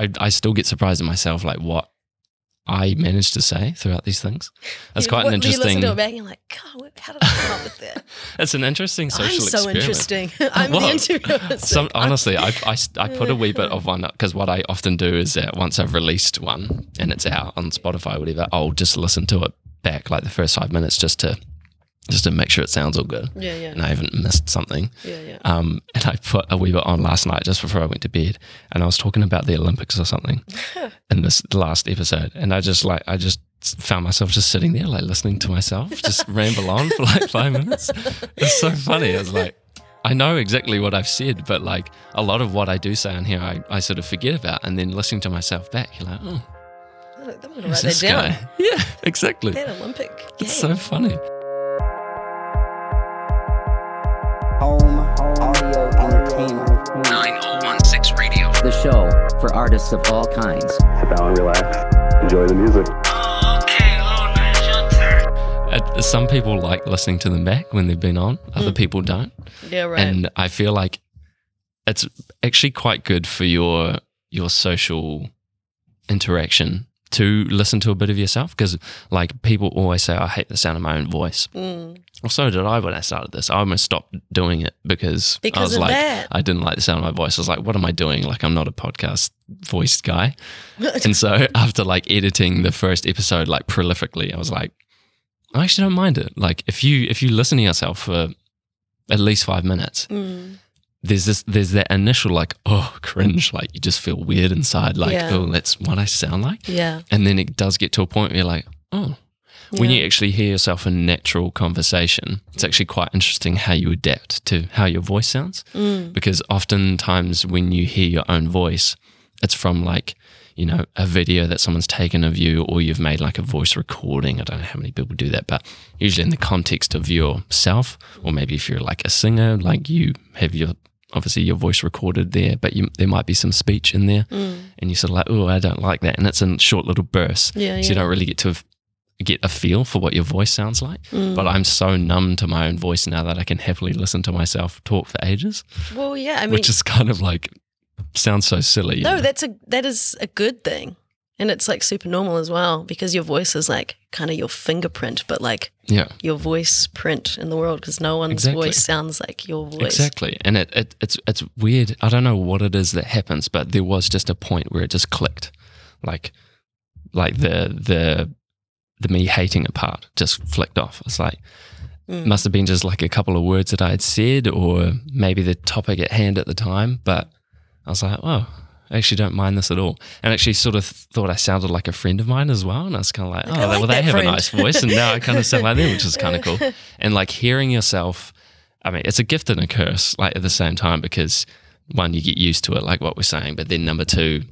I, I still get surprised at myself, like what I managed to say throughout these things. That's You- quite what- an You listen interesting. to it back and you're like, God, how did I come up with that? It's an interesting social I'm so experiment. interesting. I'm Well, the interviewer. Some, honestly, I, I, I put a wee bit of one up because what I often do is that once I've released one and it's out on Spotify or whatever, I'll just listen to it back like the first five minutes just to just to make sure it sounds all good Yeah, yeah. and I haven't missed something. Yeah, yeah. Um, and I put a wee bit on last night just before I went to bed, and I was talking about the Olympics or something in this last episode, and I just like I just found myself just sitting there like listening to myself just ramble on for like five minutes. It's so funny. It's like I know exactly what I've said, but like a lot of what I do say on here, I, I sort of forget about, and then listening to myself back, you're like, oh, I'm going to write that down. guy? Yeah, exactly. That Olympic game. It's so funny. Home Audio Entertainment. 9016 Radio. The show for artists of all kinds. sit down and relax, enjoy the music. Okay, Lord, man, it's your turn. Uh, some people like listening to them back when they've been on, other Mm. people don't. yeah, right. and I feel like it's actually quite good for your your social interaction to listen to a bit of yourself because like people always say I hate the sound of my own voice. Mm. Well, so did I when I started this. I almost stopped doing it because, I Because was like that. I didn't like the sound of my voice. I was like, what am I doing? Like I'm not a podcast voiced guy. and so after like editing the first episode like prolifically, I was like, I actually don't mind it. Like if you if you listen to yourself for at least five minutes, Mm. There's this there's that initial like oh cringe like you just feel weird inside like Yeah. oh that's what I sound like Yeah. and then it does get to a point where you're like oh when you actually hear yourself in natural conversation it's actually quite interesting how you adapt to how your voice sounds Mm. because oftentimes when you hear your own voice it's from like you know a video that someone's taken of you or you've made like a voice recording i don't know how many people do that but usually in the context of yourself or maybe if you're like a singer like you have your obviously your voice recorded there but you, there might be some speech in there Mm. and you're sort of like oh i don't like that and it's in short little bursts Yeah, so you don't really get to get a feel for what your voice sounds like Mm. but i'm so numb to my own voice now that i can happily listen to myself talk for ages Well, yeah. I mean, which is kind of like sounds so silly. no, that's a that is a good thing, and it's like super normal as well because your voice is like kind of your fingerprint, but like yeah, your voice print in the world because no one's Exactly. voice sounds like your voice. exactly. And it, it it's it's weird. I don't know what it is that happens, but there was just a point where it just clicked, like like the the the me hating a part just flicked off. It's like Mm. must have been just like a couple of words that I had said, or maybe the topic at hand at the time. But I was like, oh. I actually don't mind this at all, and actually sort of thought I sounded like a friend of mine as well. And I was kind of like, oh, like well, they have a nice voice, and now I kind of sound like them, which is kind of cool. And like hearing yourself, I mean, it's a gift and a curse, like at the same time, because one, you get used to it, like what we're saying, but then number two,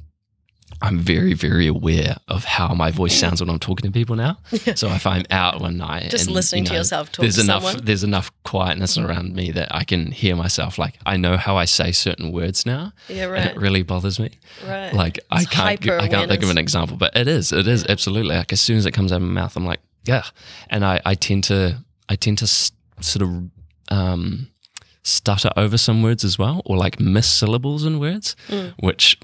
I'm very, very aware of how my voice sounds when I'm talking to people now. So if I'm out one night, Just and, listening you to yourself talk there's to enough, someone. there's enough quietness around me that I can hear myself. Like I know how I say certain words now, Yeah, and it really bothers me. right. Like I It's can't, I can't think of an example, but it is, it is absolutely like as soon as it comes out of my mouth, I'm like, yeah, and I, I tend to, I tend to s- sort of um, stutter over some words as well, or like miss syllables in words, Mm. which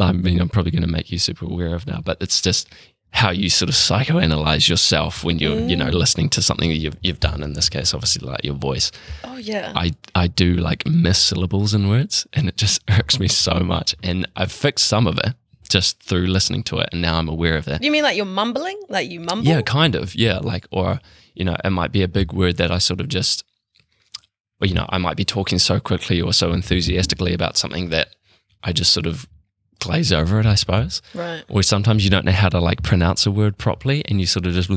I mean, I'm probably going to make you super aware of now, but it's just how you sort of psychoanalyze yourself when you're, you Mm. know, listening to something that you've, you've done. In this case, obviously, like your voice. oh yeah. I, I do like miss syllables in words and it just irks me so much. And I've fixed some of it just through listening to it. And now I'm aware of that. you mean like you're mumbling? Like you mumble? Yeah, kind of. Yeah. Like, or, you know, it might be a big word that I sort of just, or, you know, I might be talking so quickly or so enthusiastically about something that I just sort of glaze over it, I suppose. Right. Or sometimes you don't know how to like pronounce a word properly and you sort of just,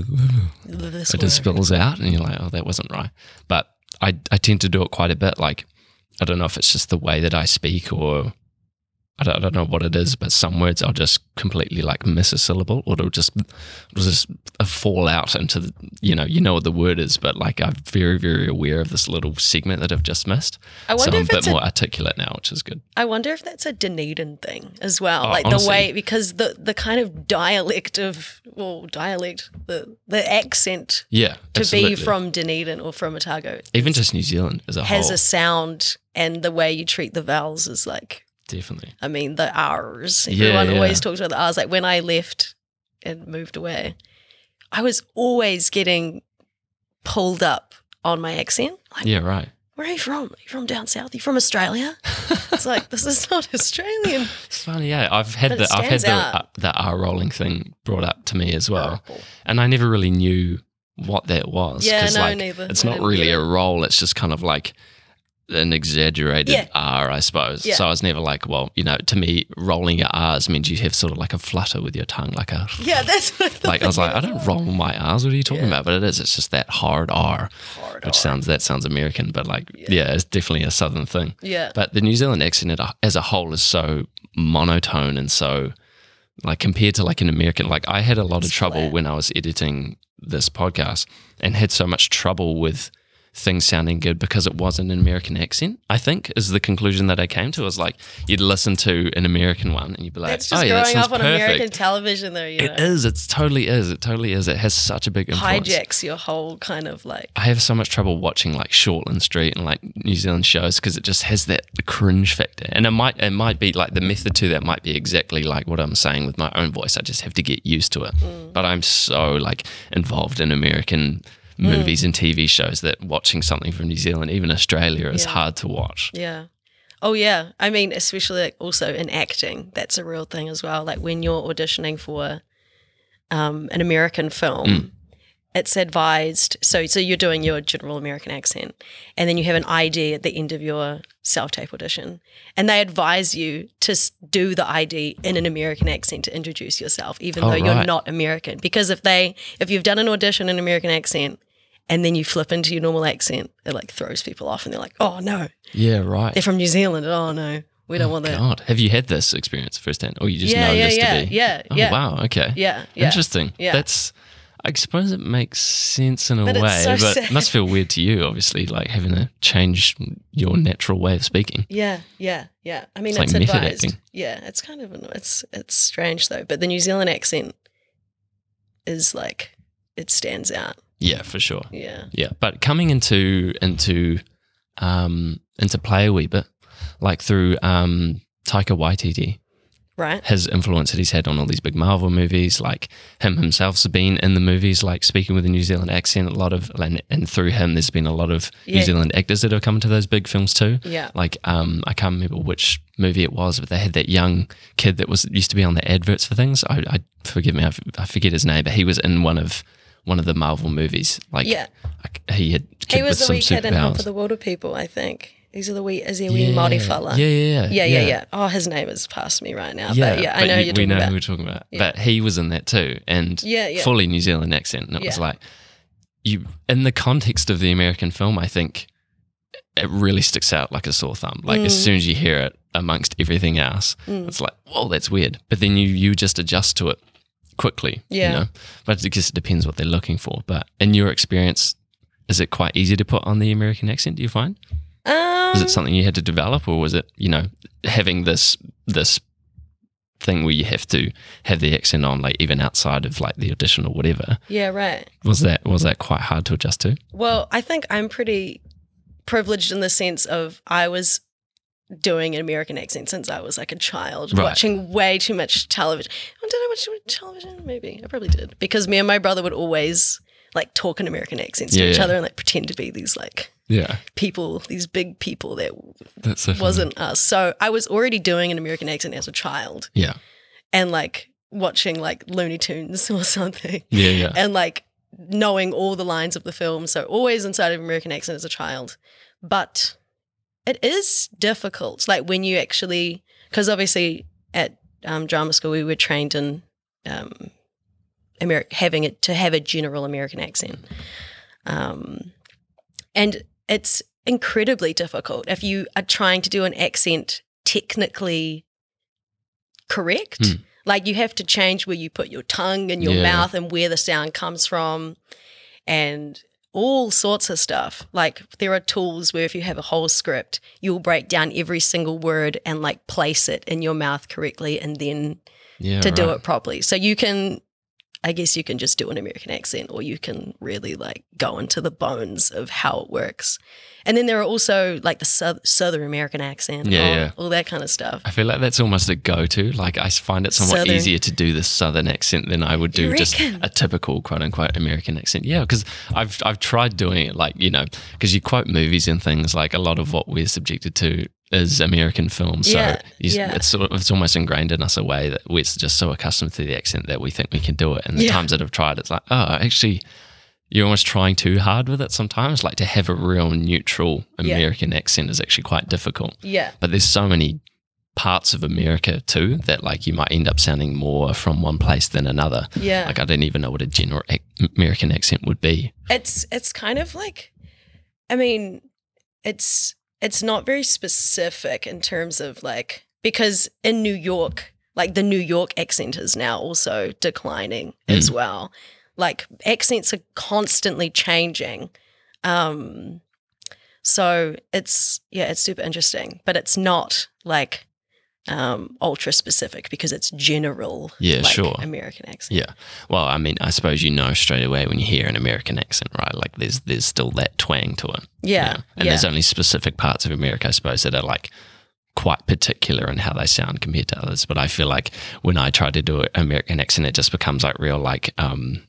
This it just spills out and you're like, oh, that wasn't right. But I, I tend to do it quite a bit. Like, I don't know if it's just the way that I speak or I don't, I don't know what it is, but some words I'll just completely like miss a syllable or it'll just, it'll just uh, fall out into the, you know, you know what the word is, but like I'm very, very aware of this little segment that I've just missed. I So wonder I'm a if bit it's a more articulate now, which is good. I wonder if that's a Dunedin thing as well. Oh, like honestly. the way because the the kind of dialect of well dialect the the accent Yeah. to absolutely. be from Dunedin or from Otago even just New Zealand as a has whole. a sound and the way you treat the vowels is like definitely. I mean, the R's. Everyone yeah. always talks about the R's. Like when I left and moved away, I was always getting pulled up on my accent. Like, Yeah, right. where are you from? Are you from down south? Are you from Australia? it's like, this is not Australian. It's funny, yeah. I've had But the I've had the uh, the R rolling thing brought up to me as well, Purple. and I never really knew what that was. Yeah, no, like, neither. It's I not really a roll. It's just kind of like an exaggerated Yeah. R, I suppose. Yeah. So I was never like, well, you know, to me, rolling your R's means you have sort of like a flutter with your tongue, like a. Yeah, that's what I. Like I was like, I don't roll my R's. What are you talking Yeah. about? But it is. It's just that hard R, Hard which R. sounds that sounds American, but like Yeah. it's definitely a southern thing. Yeah. But the New Zealand accent as a whole is so monotone and so like compared to like an American like I had a lot of trouble flat. when I was editing this podcast and had so much trouble with things sounding good because it wasn't an American accent, I think is the conclusion that I came to. Was like you'd listen to an American one and you'd be like, That's Oh yeah, that growing sounds up on perfect. American television, though. You It know, is, it totally is. It totally is. It has such a big influence. hijacks your whole kind of like. I have so much trouble watching like Shortland Street and like New Zealand shows because it just has that cringe factor, and it might it might be like the method to that might be exactly like what I'm saying with my own voice. I just have to get used to it. Mm. But I'm so like involved in American. Movies and TV shows that watching something from New Zealand, even Australia, is Yeah. hard to watch. Yeah. Oh yeah. I mean, especially like also in acting, that's a real thing as well. Like when you're auditioning for um, an American film, Mm. it's advised. So so you're doing your general American accent, and then you have an ID at the end of your self tape audition, and they advise you to do the ID in an American accent to introduce yourself, even Oh, though you're not American. Because if they if you've done an audition in American accent. And then you flip into your normal accent, it like throws people off, and they're like, "Oh no, Yeah, right. they're from New Zealand. Oh no, we don't oh, want that. God, have you had this experience firsthand, or you just Yeah, know yeah, this yeah, to be? yeah, Oh yeah. wow. Okay. Yeah, yeah. Interesting. Yeah. That's. I suppose it makes sense in a But way, so but it must feel weird to you, obviously, like having to change your natural way of speaking. Yeah, yeah, yeah. I mean, It's it's, like method advised. acting. Yeah, it's kind of it's it's strange though. But the New Zealand accent is like it stands out. Yeah, for sure. Yeah, Yeah, but coming into into um into play a wee bit, like through um Taika Waititi, right. his influence that he's had on all these big Marvel movies, like him himself's been in the movies, like speaking with a New Zealand accent. A lot of and, and through him, there's been a lot of New Zealand actors that have come to those big films too. Yeah, Like um, I can't remember which movie it was, but they had that young kid that was used to be on the adverts for things. I, I forgive me, I, f- I forget his name, but he was in one of one of the Marvel movies. Like Yeah. like, he had he was the some wee kid in Hunt for the Wilderpeople. I think these are the wee. Is he a wee yeah, Māori fella? Yeah, yeah, yeah, yeah, yeah. Oh, his name is past me right now. but yeah, I know you- you're we talking know about. who we're talking about. Yeah. But he was in that too, and Yeah, yeah. fully New Zealand accent, and it was like you in the context of the American film. I think it really sticks out like a sore thumb. Like as Mm. soon as you hear it amongst everything else, Mm. it's like, whoa, that's weird. But then you you just adjust to it quickly. Yeah. You know? But it depends what they're looking for. But in your experience, is it quite easy to put on the American accent? Do you find? Um, Was it something you had to develop, or was it you know having this this thing where you have to have the accent on, like even outside of like the audition or whatever? yeah, right. Was that was that quite hard to adjust to? Well, I think I'm pretty privileged in the sense of I was doing an American accent since I was like a child, Right. watching way too much television. Oh, did I watch too much television? Maybe I probably did because me and my brother would always like talk in American accents to each yeah. other and like pretend to be these like Yeah, people, these big people that that's so wasn't us. So I was already doing an American accent as a child Yeah, and like watching like Looney Tunes or something yeah, yeah. and like knowing all the lines of the film. So always inside of American accent as a child. But it is difficult. Like when you actually, because obviously at um, drama school we were trained in um, Ameri- having it to have a general American accent, um, and it's incredibly difficult if you are trying to do an accent technically correct. Hmm. Like you have to change where you put your tongue and your Yeah. mouth and where the sound comes from, and all sorts of stuff. Like there are tools where if you have a whole script, you'll break down every single word and like place it in your mouth correctly and then yeah to do it properly. So you can I guess you can just do an American accent or you can really like go into the bones of how it works. And then there are also like the South, Southern American accent, Yeah, all, yeah. all that kind of stuff. I feel like that's almost a go-to. Like I find it somewhat Southern. easier to do the southern accent than I would do just a typical quote unquote American accent. Yeah, because I've I've tried doing it like you know because you quote movies and things like a lot of what we're subjected to is American films. So Yeah, yeah. it's sort of, it's almost ingrained in us a way that we're just so accustomed to the accent that we think we can do it. And the Yeah. times that I've tried, it's like oh actually. You're almost trying too hard with it sometimes. Like to have a real neutral. American accent is actually quite difficult Yeah. but there's so many parts of America too that like you might end up sounding more from one place than another. Yeah. Like I don't even know what a general ac- American accent would be. it's it's kind of like i mean it's it's not very specific in terms of like because in new york like the new york accent is now also declining as well. Like accents are constantly changing. Um so it's yeah it's super interesting but it's not like um ultra specific because it's general Yeah, like, sure. american accent Yeah. Well, I mean, I suppose you know straight away when you hear an American accent, right? Like there's there's still that twang to it. yeah And yeah there's only specific parts of America, I suppose, that are like quite particular in how they sound compared to others. But I feel like when I try to do an American accent, it just becomes like real like um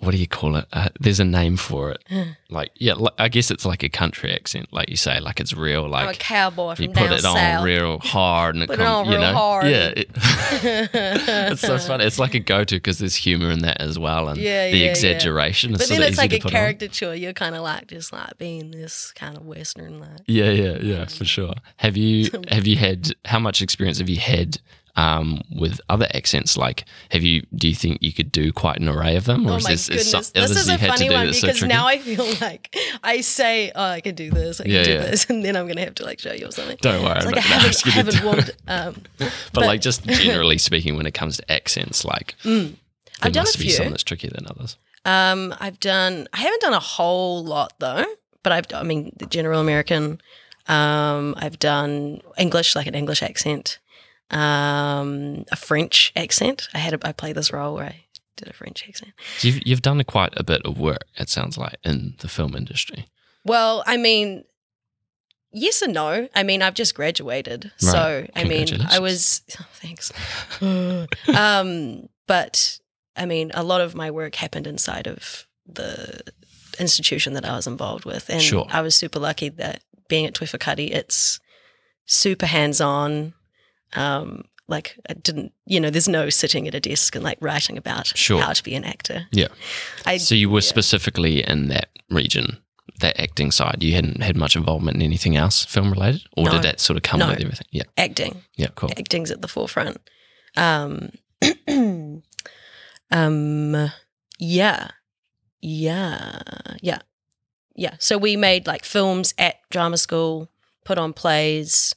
what do you call it? Uh, there's a name for it. like yeah, I guess it's like a country accent, like you say, like it's real like I'm a cowboy from you put it on south. real hard and it comes, on you know, hard. yeah, it- it's so funny. It's like a go-to because there's humor in that as well, and Yeah, the yeah, yeah. exaggeration is But then it's like a put on. caricature. You're kind of like just like being this kind of Western like. Yeah, yeah, yeah, for sure. Have you have you had how much experience have you had um, with other accents? Like, have you do you think you could do quite an array of them, or Oh is this is some, this is a to funny one so because tricky? now I feel like I say, "Oh, I can do this, I can Yeah, do yeah. this," and then I'm gonna have to like show you or something. Don't worry, It's like I haven't, I haven't warmed. Um, but, but- like just generally speaking, when it comes to accents, like there I've done a must be few. some that's trickier than others. Um, I've done. I haven't done a whole lot though, but I've. I mean, the general American. Um, I've done English, like an English accent. Um, a French accent. I had. A, I played this role where I did a French accent. So you've you've done quite a bit of work. It sounds like in the film industry. Well, I mean, yes and no. I mean, I've just graduated, so I mean, I was oh, thanks. um, but I mean, a lot of my work happened inside of the institution that I was involved with, and Sure. I was super lucky that being at Toi Whakaari, it's super hands-on. Um, like I didn't, you know, there's no sitting at a desk and like writing about Sure. how to be an actor. Yeah. I So you were yeah. specifically in that region, that acting side. You hadn't had much involvement in anything else film related, or No. did that sort of come No. with everything? Yeah. acting. Yeah. Cool. acting's at the forefront. Um, um, yeah, yeah, yeah, yeah. So we made like films at drama school, put on plays.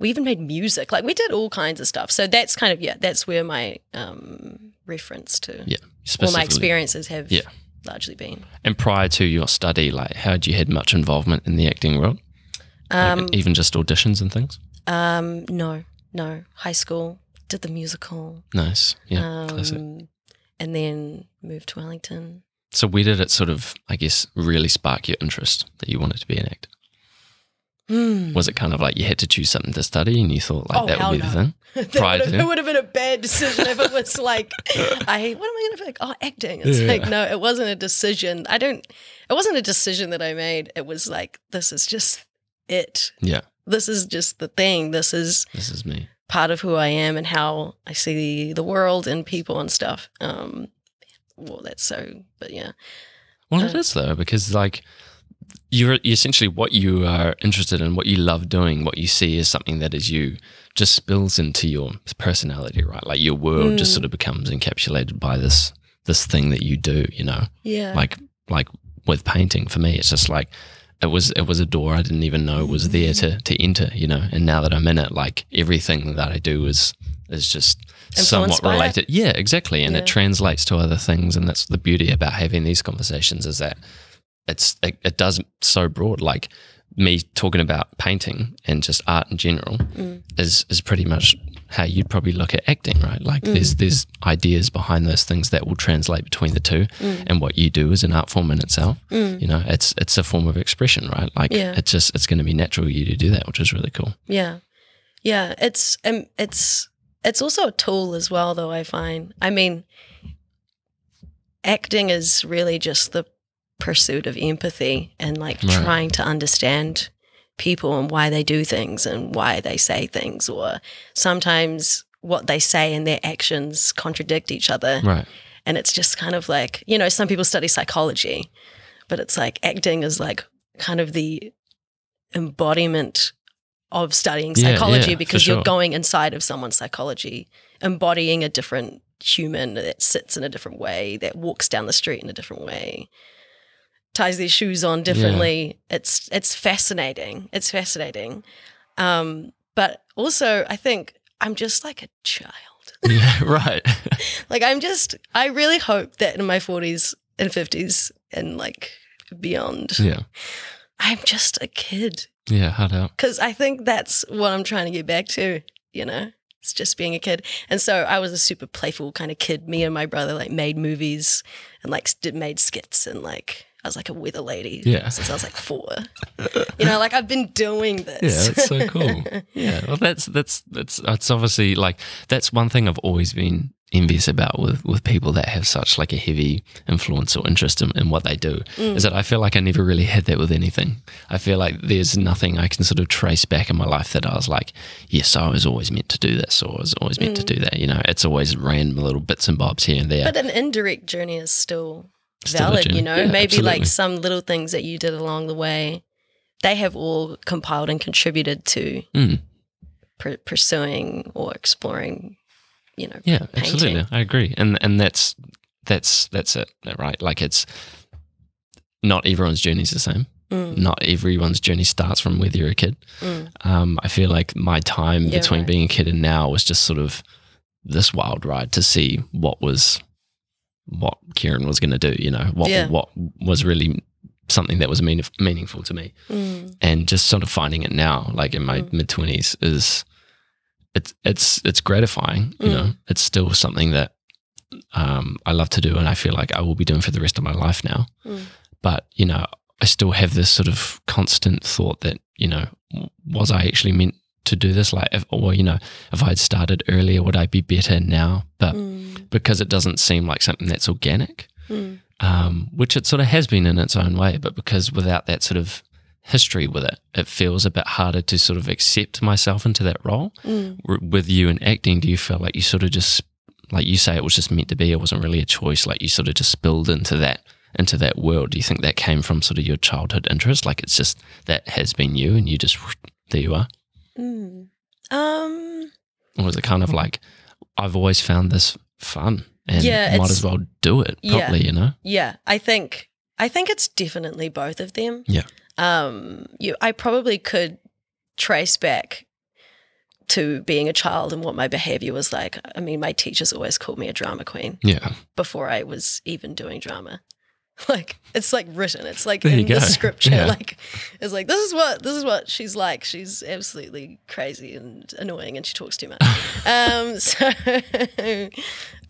We even made music. Like we did all kinds of stuff. So that's kind of yeah. That's where my um, reference to Yeah. all my experiences have Yeah. largely been. And prior to your study, like, how had you had much involvement in the acting world? Like, Um, even just auditions and things? um, no, no. High school did the musical. Nice. Yeah. classic. Um, and then moved to Wellington. So where did it sort of, I guess, really spark your interest that you wanted to be an actor? Hmm. Was it kind of like you had to choose something to study and you thought like Oh, that would be no. the thing? that would have, it would have been a bad decision if it was like, I what am I going to pick? Oh, acting. It's Yeah. like no, it wasn't a decision. I don't. It wasn't a decision that I made. It was like this is just it. Yeah. This is just the thing. This is This is me. part of who I am and how I see the world and people and stuff. Um, well, that's so. But yeah, Well, it Uh, is though, because like you're essentially what you are interested in, what you love doing, what you see as something that is you, just spills into your personality, right? Like your world just Mm. sort of becomes encapsulated by this this thing that you do, you know. yeah. Like like with painting, for me, it's just like it was it was a door I didn't even know was there to to enter, you know. And now that I'm in it, like everything that I do is is just somewhat Influenced it. related. Yeah, exactly. And Yeah. it translates to other things, and that's the beauty about having these conversations is that it's it, it does so broad. Like me talking about painting and just art in general Mm. is is pretty much how you'd probably look at acting, right? Like there's there's ideas behind those things that will translate between the two, Mm. and what you do is an art form in itself. You know, it's it's a form of expression, right? Like Yeah. it's just it's going to be natural you to do that, which is really cool. Yeah, yeah. It's um, it's it's also a tool as well, though. I find. I mean, acting is really just the pursuit of empathy and like Right. trying to understand people and why they do things and why they say things, or sometimes what they say and their actions contradict each other. Right. And it's just kind of like, you know, some people study psychology, but it's like acting is like kind of the embodiment of studying psychology yeah, for because sure. you're going inside of someone's psychology, embodying a different human that sits in a different way, that walks down the street in a different way, ties their shoes on differently. It's it's fascinating. It's fascinating. Um, but also I think I'm just like a child. Yeah. Right. Like I'm just I really hope that in my 40s and 50s and like beyond yeah. I'm just a kid Yeah. Hard out. cuz I think that's what I'm trying to get back to, you know. It's just being a kid. And so I was a super playful kind of kid. Me and my brother like made movies and like did made skits and like I was like a weather lady Yeah. since I was like 4. you know, like I've been doing this. Yeah, that's so cool. yeah, well, that's that's that's that's obviously like that's one thing I've always been envious about with with people that have such like a heavy influence or interest in, in what they do mm. is that I feel like I never really had that with anything. I feel like there's nothing I can sort of trace back in my life that I was like, yes, I was always meant to do this or I was always meant to mm. do that. You know, it's always random little bits and bobs here and there. But an indirect journey is still Still valid, you know? Yeah, Maybe like some little things that you did along the way, they have all compiled and contributed to Mm. pur- pursuing or exploring, you know, Yeah, painting. absolutely. I agree. And and that's that's that's it, right? Like it's not everyone's journey is the same. Mm. Not everyone's journey starts from whether you're a kid. Mm. Um, I feel like my time Yeah, between right. being a kid and now was just sort of this wild ride to see what was what Kieran was going to do. You know, what Yeah. what was really something that was mean, meaningful to me Mm. and just sort of finding it now, like in my Mm. mid twenties, is it's it's it's gratifying. You Mm. know, it's still something that um, I love to do, and I feel like I will be doing for the rest of my life now. Mm. But you know, I still have this sort of constant thought that you know, was I actually meant to do this? Like, if, or you know, if I'd started earlier, would I be better now? But Mm. because it doesn't seem like something that's organic, Mm. um, which it sort of has been in its own way, but because without that sort of history with it, it feels a bit harder to sort of accept myself into that role. Mm. R- With you and acting, do you feel like you sort of just, like you say, it was just meant to be? It wasn't really a choice. Like you sort of just spilled into that into that world. Do you think that came from sort of your childhood interest? Like it's just that has been you, and you just there you are, Mm. Um, or is it kind of like I've always found this fun and Yeah, might as well do it Yeah. properly? You know? yeah, I think I think it's definitely both of them. Yeah. Um, you, I probably could trace back to being a child and what my behavior was like. I mean, my teachers always called me a drama queen Yeah. before I was even doing drama. Like it's like written. It's like There in the scripture. Yeah. Like it's like this is what this is what she's like. She's absolutely crazy and annoying, and she talks too much. um, so,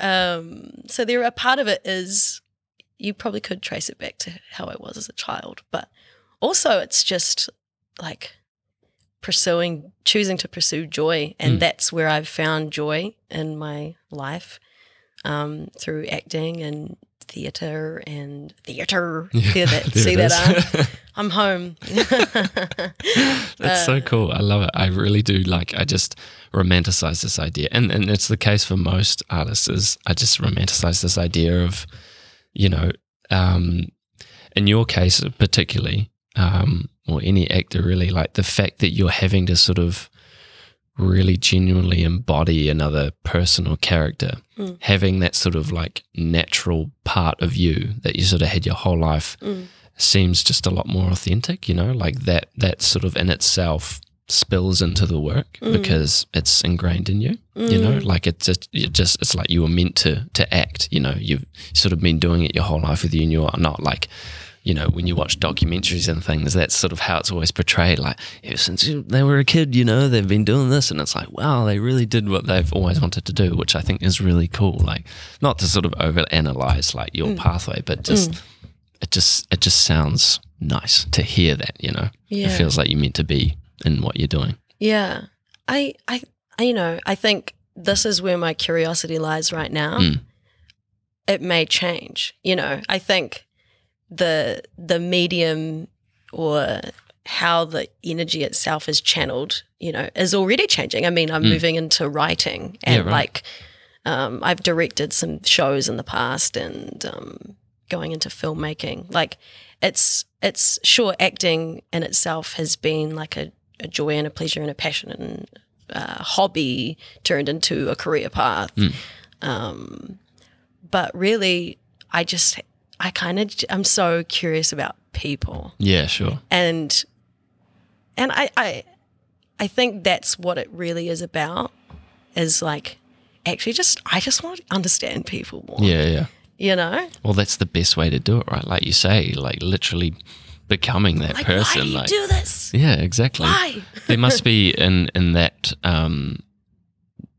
um, so there a part of it is you probably could trace it back to how I was as a child, but also it's just like pursuing, choosing to pursue joy, and Mm. that's where I've found joy in my life um, through acting and theater and theater. Hear that? See that? is. I'm home. That's Uh, so cool. I love it. I really do like I just romanticize this idea. And and it's the case for most artists is I just romanticize this idea of, you know, um in your case particularly, um, or any actor really, like the fact that you're having to sort of really genuinely embody another person or character, Mm. having that sort of like natural part of you that you sort of had your whole life Mm. seems just a lot more authentic, you know, like that that sort of in itself spills into the work Mm. because it's ingrained in you, you know, like it's just, it just, it's like you were meant to, to act, you know, you've sort of been doing it your whole life with you and you're not like you know, when you watch documentaries and things, that's sort of how it's always portrayed. Like, ever since they were a kid, you know, they've been doing this. And it's like, wow, they really did what they've always wanted to do, which I think is really cool. Like, not to sort of over analyze like your pathway, but just, it just, it just sounds nice to hear that, you know, Yeah. it feels like you're meant to be in what you're doing. Yeah. I, I, I, you know, I think this is where my curiosity lies right now. Mm. It may change. You know, I think the the medium or how the energy itself is channeled, you know, is already changing. I mean, I'm moving into writing and Mm. Yeah, right. like um, I've directed some shows in the past and um, going into filmmaking. Like it's it's sure acting in itself has been like a, a joy and a pleasure and a passion and uh, hobby turned into a career path. Um, but really, I just I kind of I'm so curious about people Yeah, sure. and and I, I I think that's what it really is about is like actually just I just want to understand people more. Yeah, yeah. You know? Well, that's the best way to do it, right? Like you say, like literally becoming that Like person. why do you like, do this? yeah, exactly. Why? there must be in in that. Um,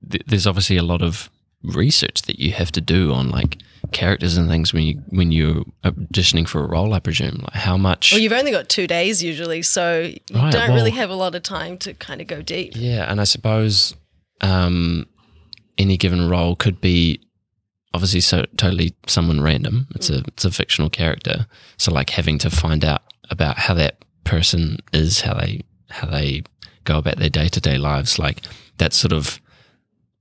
th- there's obviously a lot of research that you have to do on like characters and things when you when you're auditioning for a role. I presume, like how much. Well, you've only got two days usually, so you Right, don't really have a lot of time to kind of go deep. Yeah, and I suppose um, any given role could be obviously so totally someone random. It's a it's a fictional character, so like having to find out about how that person is, how they how they go about their day to day lives, like that sort of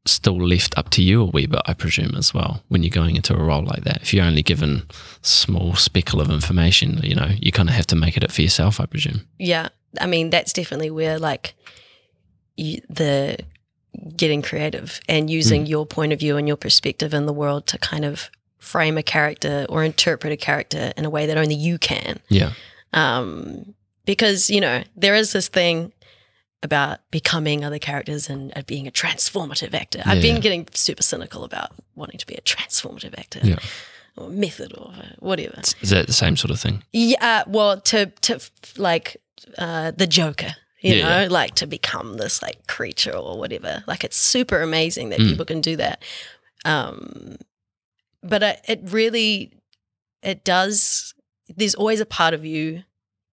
still left up to you a wee bit, I presume, as well, when you're going into a role like that. If you're only given small speckle of information, you know, you kind of have to make it up for yourself, I presume. Yeah, I mean that's definitely where like you, the getting creative and using your point of view and your perspective in the world to kind of frame a character or interpret a character in a way that only you can. Yeah. um, because you know there is this thing about becoming other characters and uh, being a transformative actor. I've Yeah. been getting super cynical about wanting to be a transformative actor, Yeah. or method, or whatever. Is that the same sort of thing? Yeah, well, to to like uh, the Joker, you Yeah, know, like to become this like creature or whatever. Like it's super amazing that Mm. people can do that. Um, but it, it really, it does. There's always a part of you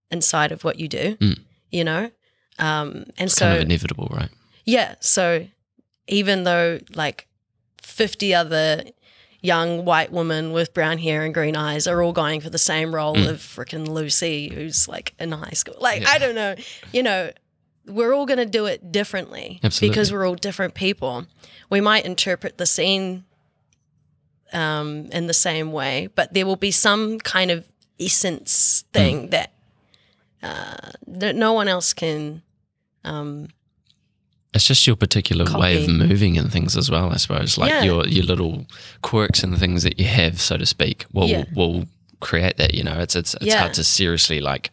inside of what you do, Mm. you know, um, and It's so kind of inevitable, right? yeah. So even though like 50 other young white women with brown hair and green eyes are all going for the same role Mm. of freaking Lucy, who's like in high school, like, Yeah. I don't know, you know, we're all going to do it differently Absolutely. because we're all different people. We might interpret the scene um, in the same way, but there will be some kind of essence Mm. thing that uh, that no one else can. Um, It's just your particular way of moving and things as well, I suppose. Like Yeah. your your little quirks and things that you have, so to speak, will Yeah. will create that. You know, it's it's it's Yeah. hard to seriously like.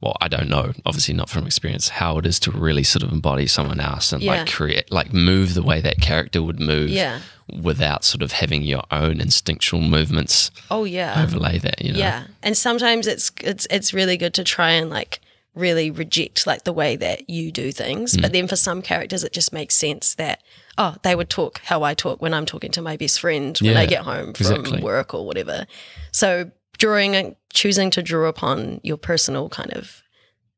Well, I don't know, obviously not from experience, how it is to really sort of embody someone else and like create, like move the way that character would move, without sort of having your own instinctual movements oh yeah, overlay that. You know, Yeah, and sometimes it's it's it's really good to try and like really reject like the way that you do things, Mm. but then for some characters it just makes sense that oh they would talk how I talk when I'm talking to my best friend when I get home from exactly. work or whatever. So drawing and choosing to draw upon your personal kind of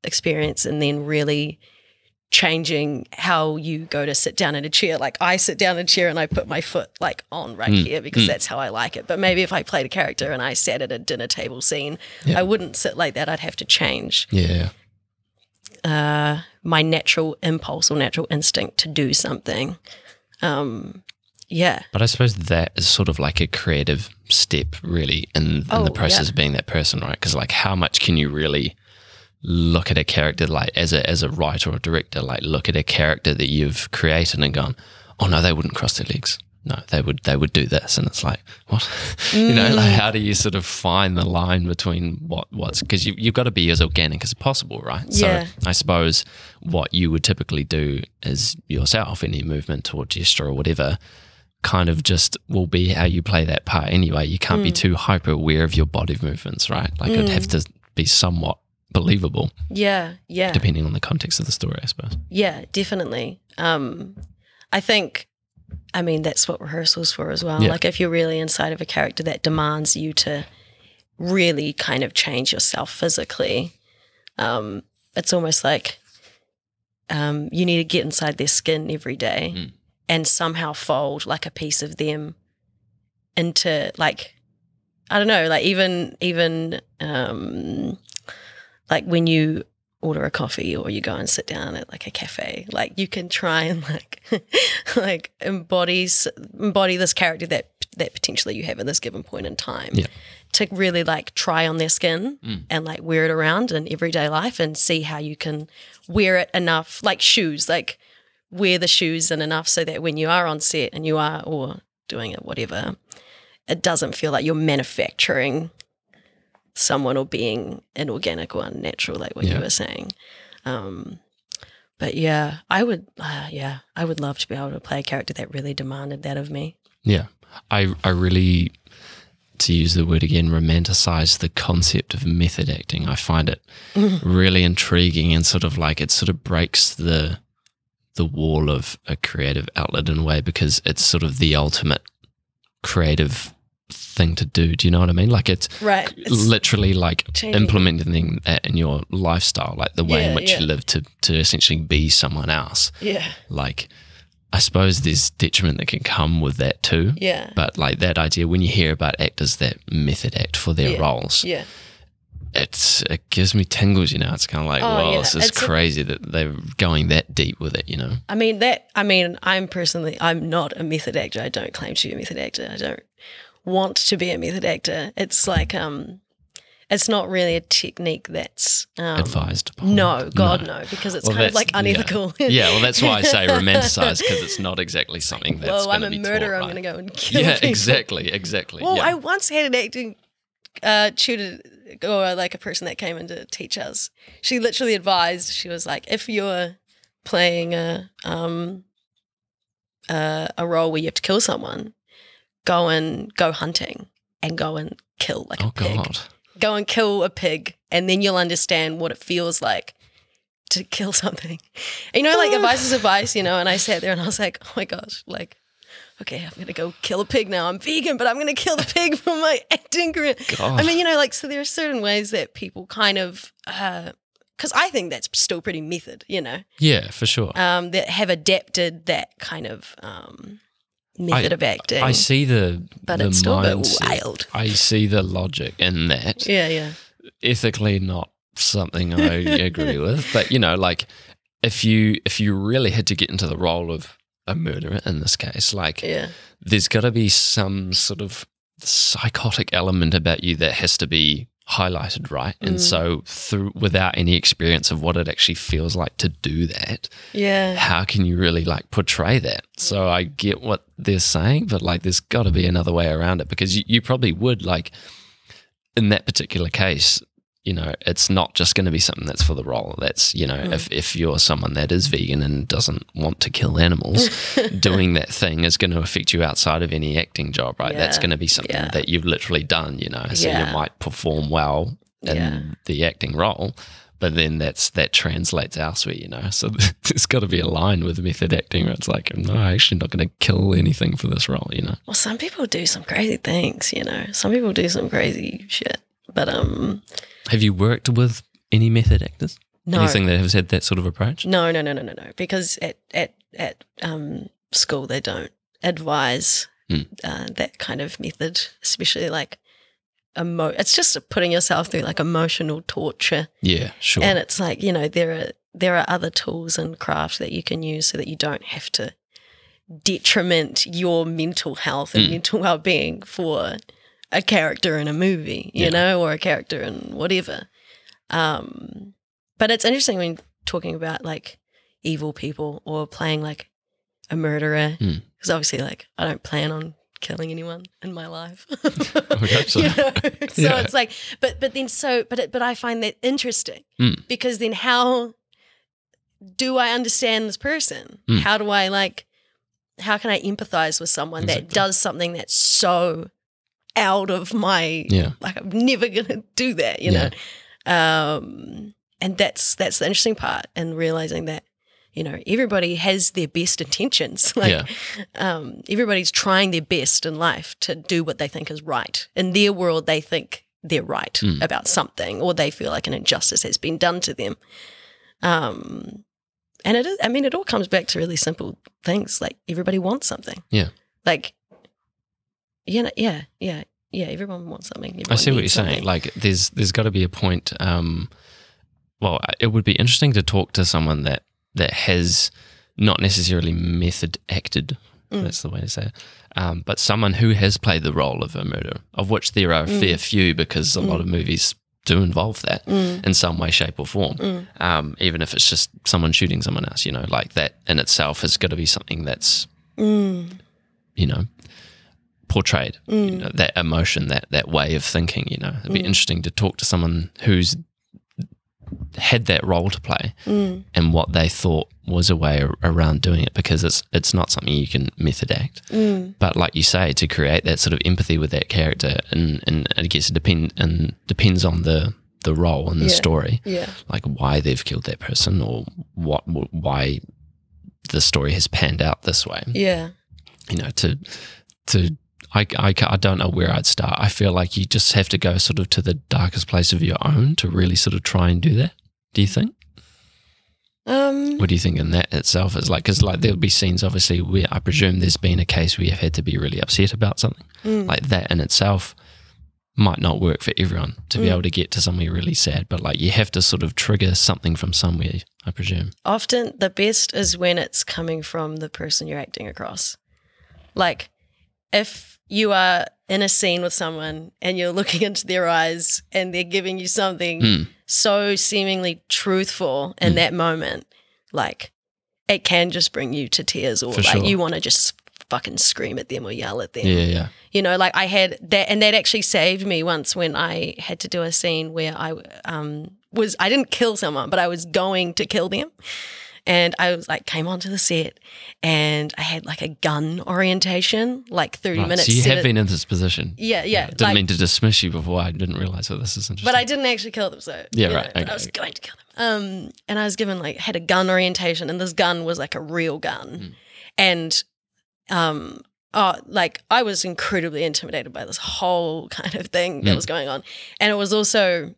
experience and then really changing how you go to sit down in a chair. Like I sit down in a chair and I put my foot like on right Mm, here because that's how I like it. But maybe if I played a character and I sat at a dinner table scene, Yeah. I wouldn't sit like that. I'd have to change yeah, uh, my natural impulse or natural instinct to do something. Um, yeah. But I suppose that is sort of like a creative step, really, in, in Oh, the process yeah. of being that person, right? Because like, how much can you really look at a character, like as a as a writer or director, like look at a character that you've created and gone, oh no, they wouldn't cross their legs. No, they would they would do this, and it's like what, you know, like Mm. how do you sort of find the line between what what's because you you've got to be as organic as possible, right? Yeah. So I suppose what you would typically do is yourself, any movement or gesture or whatever, kind of just will be how you play that part anyway. You can't be Mm. too hyper aware of your body movements, right? Like it'd have to be somewhat believable Yeah, yeah. depending on the context of the story, I suppose. Yeah, definitely. Um, I think, I mean, that's what rehearsal's for as well. Yeah. Like, if you're really inside of a character that demands you to really kind of change yourself physically, um, it's almost like um, you need to get inside their skin every day Mm. and somehow fold like a piece of them into like I don't know, like even even um, like when you order a coffee or you go and sit down at like a cafe, like you can try and like like embodies embody this character that that potentially you have at this given point in time. Yeah. To really like try on their skin Mm. and like wear it around in everyday life and see how you can wear it enough, like shoes, like wear the shoes in enough so that when you are on set and you are or doing it, whatever, it doesn't feel like you're manufacturing someone or being inorganic or unnatural, like what Yeah. you were saying. Um, but yeah, I would, uh, yeah, I would love to be able to play a character that really demanded that of me. Yeah. I, I really, to use the word again, romanticize the concept of method acting. I find it really intriguing and sort of like it sort of breaks the the wall of a creative outlet in a way because it's sort of the ultimate creative thing to do. Do you know what I mean? Like it's Right. literally like changing. implementing that in your lifestyle, like the way in which yeah. you live to to essentially be someone else. yeah. Like I suppose there's detriment that can come with that too. Yeah. But like that idea, when you hear about actors that method act for their Yeah. roles, Yeah. it's it gives me tingles. You know, it's kind of like, Oh, well, yeah. this is It's a- crazy that they're going that deep with it. You know, I mean that. I mean, I'm personally, I'm not a method actor. I don't claim to be a method actor. I don't want to be a method actor. It's like, um, it's not really a technique that's um, advised. upon. No, God, no, because it's Well, kind of like unethical. Yeah. yeah, well, that's why I say romanticize because it's not exactly something that's. Well, I'm a murderer. I'm right? going to go and kill Yeah, people. exactly, exactly. Well, yeah. I once had an acting uh, tutor or like a person that came in to teach us. She literally advised. She was like, if you're playing a um uh, a role where you have to kill someone, go and go hunting and go and kill like oh a pig. God. Go and kill a pig, and then you'll understand what it feels like to kill something. And, you know, like advice is advice, you know. And I sat there and I was like, oh my gosh, like okay, I'm gonna go kill a pig now. I'm vegan, but I'm gonna kill the pig for my acting career. God. I mean, you know, like so there are certain ways that people kind of because I think that's still pretty method, you know, yeah, for sure. um, that have adapted that kind of um, method of acting. I see the But the it's still a bit wild. I see the logic in that. Yeah, yeah, Ethically, not something I agree with, but you know, like if you if you really had to get into the role of a murderer in this case, like yeah, there's got to be some sort of psychotic element about you that has to be highlighted, right? And Mm. so, through without any experience of what it actually feels like to do that, yeah. how can you really like portray that? So I get what they're saying, but like there's got to be another way around it because you, you probably would like in that particular case. You know, it's not just going to be something that's for the role. That's you know, Mm. if if you're someone that is vegan and doesn't want to kill animals, doing that thing is going to affect you outside of any acting job, right? That's going to be something yeah. that you've literally done. You know, so Yeah. you might perform well in Yeah. the acting role, but then that's that translates elsewhere, you know. So there's got to be a line with method acting where it's like, no, I'm actually not going to kill anything for this role, you know. Well, some people do some crazy things, you know. Some people do some crazy shit, but um, Have you worked with any method actors? no, Anything that has had that sort of approach? No, no, no, no, no, no. Because at at at um, school they don't advise Mm. uh, that kind of method, especially like emo. It's just putting yourself through like emotional torture, Yeah, sure. and it's like you know there are there are other tools and craft that you can use so that you don't have to detriment your mental health and Mm. mental well being for a character in a movie, you Yeah. know, or a character in whatever. Um, but it's interesting when talking about like evil people or playing like a murderer, Mm. because obviously, like, I don't plan on killing anyone in my life. so. You know? so Yeah. it's like, but but then so, but it, but I find that interesting Mm. because then how do I understand this person? Mm. How do I like? how can I empathize with someone that does something that's so out of my Yeah. like I'm never gonna do that, you Yeah. know. Um, and that's that's the interesting part, and realizing that you know everybody has their best intentions. like, Yeah. um, everybody's trying their best in life to do what they think is right. In their world, they think they're right Mm. about something, or they feel like an injustice has been done to them. Um, and it is, I mean, it all comes back to really simple things. Like everybody wants something. Yeah. Like, yeah, yeah, yeah, yeah. Everyone wants something. I see what you're needs saying. Like, there's there's got to be a point. Um, well, it would be interesting to talk to someone that that has not necessarily method acted. Mm. That's the way to say it. Um, but someone who has played the role of a murderer, of which there are a fair few, because a lot of movies do involve that Mm. in some way, shape, or form. Mm. Um, even if it's just someone shooting someone else, you know, like that in itself has got to be something that's Mm. you know, portrayed. You Mm. know, that emotion, that that way of thinking. You know, it'd be Mm. interesting to talk to someone who's had that role to play Mm. and what they thought was a way around doing it because it's it's not something you can method act. Mm. But like you say, to create that sort of empathy with that character, and and I guess it depend and depends on the the role and the Yeah. story, Yeah. like why they've killed that person or what why the story has panned out this way Yeah. you know, to to I, I, I don't know where I'd start. I feel like you just have to go sort of to the darkest place of your own to really sort of try and do that. Do you think? Um. What do you think in that itself is like? Because like there'll be scenes, obviously, where I presume there's been a case where you've had to be really upset about something. mm. Like that in itself might not work for everyone to be Mm. able to get to somewhere really sad. But like you have to sort of trigger something from somewhere. I presume. often the best is when it's coming from the person you're acting across. Like if you are in a scene with someone and you're looking into their eyes and they're giving you something Mm. so seemingly truthful in Mm. that moment, like it can just bring you to tears or For like sure. you want to just fucking scream at them or yell at them. Yeah, yeah, You know, like I had that, and that actually saved me once when I had to do a scene where I um, was, I didn't kill someone, but I was going to kill them. And I was like, came onto the set and I had like a gun orientation, like 30 Right, minutes. So you have it- been in this position. Yeah, yeah. Didn't like- mean to dismiss you before. I didn't realize that this is interesting. but I didn't actually kill them, so Yeah, right, know, okay, I was okay. going to kill them. Um, and I was given like had a gun orientation, and this gun was like a real gun, Hmm. and um, oh, like I was incredibly intimidated by this whole kind of thing that Mm. was going on, and it was also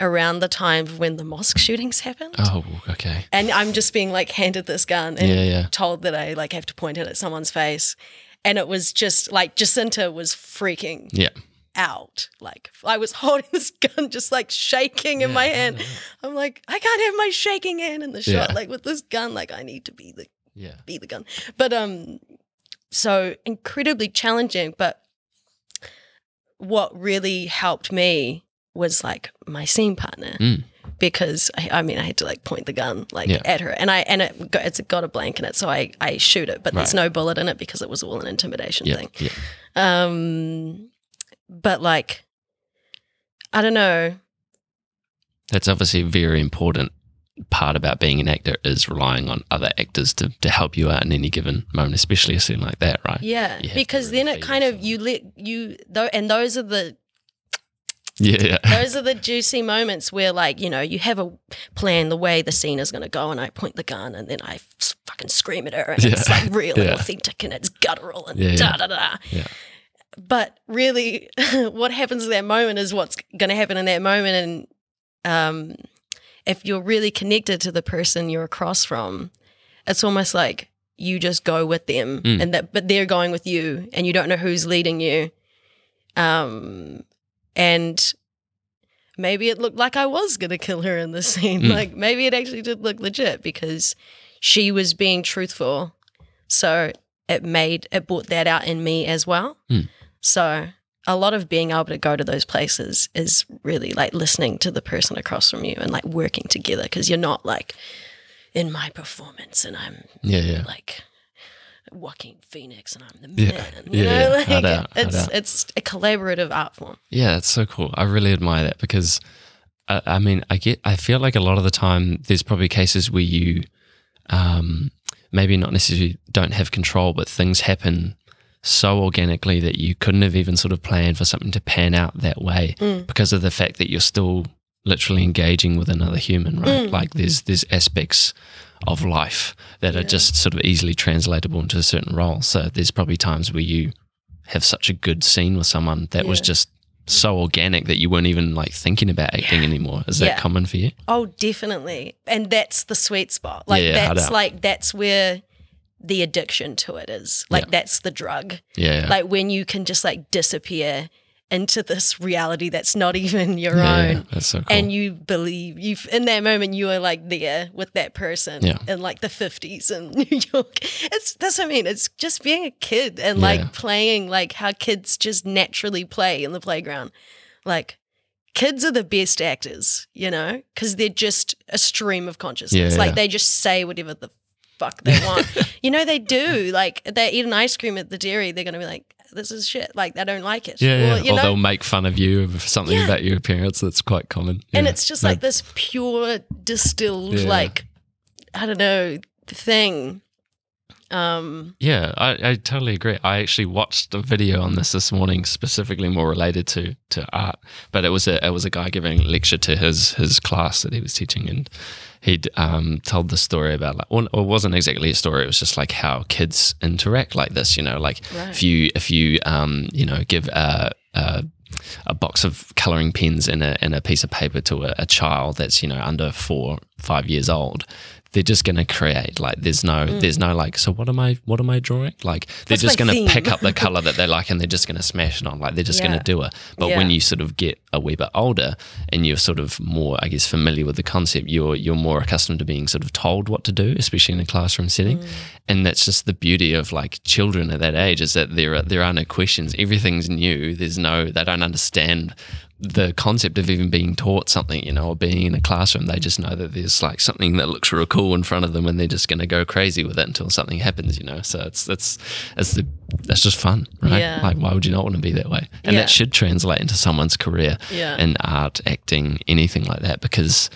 around the time when the mosque shootings happened, Oh, okay. and I'm just being like handed this gun and Yeah, yeah. told that I like have to point it at someone's face. And it was just like Jacinta was freaking Yeah. out. Like I was holding this gun, just like shaking in my hand. I'm like, I can't have my shaking hand in the shot. Like with this gun, like I need to be the Yeah. be the gun. But um, so incredibly challenging. But what really helped me was like my scene partner. Mm. Because I, I mean, I had to like point the gun like Yeah. at her, and I and it got, it's got a blank in it, so I I shoot it, but there's no bullet in it because it was all an intimidation Yeah. thing. Yeah. Um, but like, I don't know. That's obviously a very important part about being an actor is relying on other actors to, to help you out in any given moment, especially a scene like that, right? Yeah, You have to because then it kind of you let you though, and those are the Yeah. yeah. those are the juicy moments where like you know you have a plan the way the scene is going to go, and I point the gun, and then I fucking scream at her, and it's like real and authentic, and it's guttural and Yeah, yeah. da da da. Yeah. But really, what happens in that moment is what's going to happen in that moment, and um, if you're really connected to the person you're across from, it's almost like you just go with them, Mm. and that but they're going with you, and you don't know who's leading you. Um, and maybe it looked like I was going to kill her in the scene. Mm. Like maybe it actually did look legit because she was being truthful. So it made it brought that out in me as well. Mm. So a lot of being able to go to those places is really like listening to the person across from you and like working together because you're not like in my performance and I'm Yeah. Yeah. like Joaquin Phoenix and I'm the Yeah. man. You Yeah, know, yeah. like it's it's a collaborative art form. Yeah, it's so cool. I really admire that because, I, I mean, I get, I feel like a lot of the time there's probably cases where you, um, maybe not necessarily don't have control, but things happen so organically that you couldn't have even sort of planned for something to pan out that way Mm. because of the fact that you're still literally engaging with another human, right? Mm. Like there's there's aspects of life that are just sort of easily translatable into a certain role. So there's probably times where you have such a good scene with someone that was just so organic that you weren't even like thinking about acting anymore. Is that common for you? Oh, definitely. And that's the sweet spot. Like Yeah, yeah, that's like that's where the addiction to it is. Like Yeah. that's the drug. Yeah. Like when you can just like disappear into this reality that's not even your yeah, yeah, own. that's so cool. And you believe you in that moment you are like there with that person Yeah. in like the fifties in New York. It's that's what I mean. It's just being a kid and Yeah. like playing like how kids just naturally play in the playground. Like kids are the best actors, you know, because they're just a stream of consciousness. Yeah, like they just say whatever the fuck they want. you know, they do. Like they eat an ice cream at the dairy, they're gonna be like, "This is shit." Like they don't like it. yeah, Or, yeah. you or know, they'll make fun of you for something Yeah. about your appearance that's quite common. and it's just like this pure distilled, Yeah. like I don't know thing. Um, Yeah, I, I totally agree. I actually watched a video on this this morning, specifically more related to to art. But it was a it was a guy giving a lecture to his his class that he was teaching, and he'd um, told the story about like, well, it wasn't exactly a story. It was just like how kids interact like this. You know, like Right. if you if you um, you know give a, a a box of coloring pens and a, and a piece of paper to a, a child that's you know under four five years old they're just going to create like there's no there's no like so what am i what am i drawing? Like they're Mm. Just going to pick up the color that they like and they're just going to smash it on like they're just going to do it. But when you sort of get a wee bit older and you're sort of more i guess familiar with the concept you're you're more accustomed to being sort of told what to do especially in a classroom setting. Mm. and that's just the beauty of like children at that age is that there are there are no questions. Everything's new. There's no they don't understand the concept of even being taught something you know or being in a classroom they just know that there's like something that looks real cool in front of them and they're just going to go crazy with it until something happens you know so it's that's it's the that's just fun right Yeah. like why would you not want to be that way and Yeah. that should translate into someone's career Yeah. in art acting anything like that because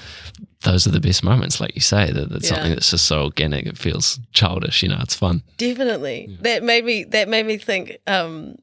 those are the best moments like you say that it's Yeah. something that's just so organic it feels childish you know it's fun Definitely. That made me that made me think um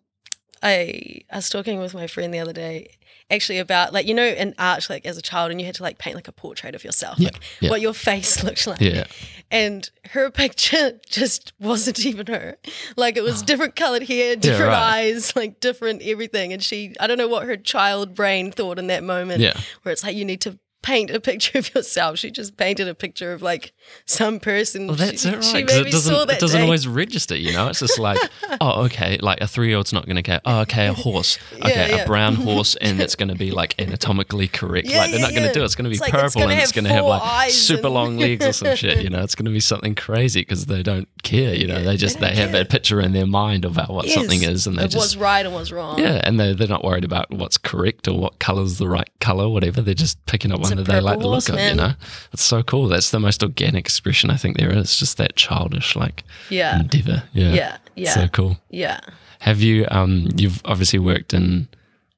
I I was talking with my friend the other day actually about like you know in art like as a child and you had to like paint like a portrait of yourself Yeah, like yeah. what your face looked like Yeah. and her picture just wasn't even her like it was different colored hair different right. eyes like different everything and she I don't know what her child brain thought in that moment Yeah. where it's like you need to paint a picture of yourself she just painted a picture of like some person Well, that's she, it, right? she 'cause maybe it doesn't, saw that it doesn't day. always register, you know? It's just like, oh, okay, like a three year old's not going to go, oh, okay, a horse. Okay, Yeah, yeah. a brown horse, and it's going to be like anatomically correct. Yeah, like, they're not going to do it. It's going to be It's like, it's purple and it's going to have like super and- long legs or some shit, you know? It's going to be something crazy because they don't care, you know? They just, they have a picture in their mind about what something is and they just. what's right and what's wrong. yeah, and they they're not worried about what's correct or what color's the right color, whatever. They're just picking up one that they like the look of. You know, it's so cool. That's the most organic expression I think there is. Just that childish, like Yeah. endeavor. Yeah, Yeah, yeah. So cool. Yeah. Have you? Um, you've obviously worked in.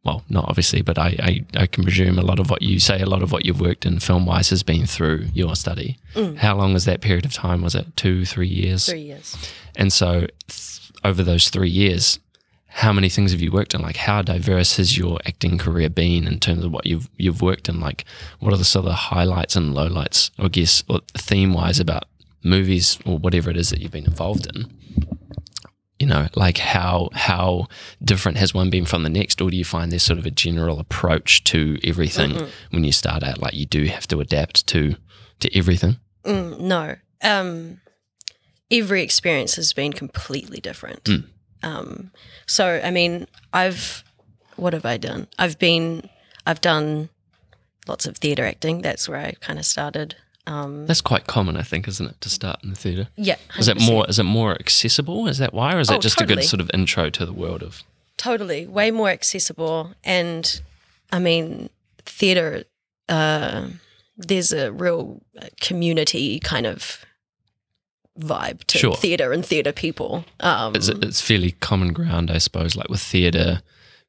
Well, not obviously, but I, I, I can presume a lot of what you say, a lot of what you've worked in film wise has been through your study. How long was that period of time? Was it two, three years? Mm. Three years. And so, th- over those three years, how many things have you worked in? Like, how diverse has your acting career been in terms of what you've you've worked in? Like, what are the sort of highlights and lowlights, I guess, or theme wise about movies or whatever it is that you've been involved in? You know, like how how different has one been from the next, or do you find there's sort of a general approach to everything when you start out? Like, you do have to adapt to to everything. Mm, no. Um, every experience has been completely different. Mm. Um, so, I mean, I've, what have I done? I've been, I've done lots of theatre acting. That's where I kind of started. Um, That's quite common, I think, isn't it, to start in the theatre? yeah. Is it more? Is it more accessible? Is that why, or is Oh, it just a good sort of intro to the world of? totally way more accessible and i mean theater uh, there's a real community kind of vibe to Sure. theater and theater people um, It's it's fairly common ground, I suppose. Like with theatre,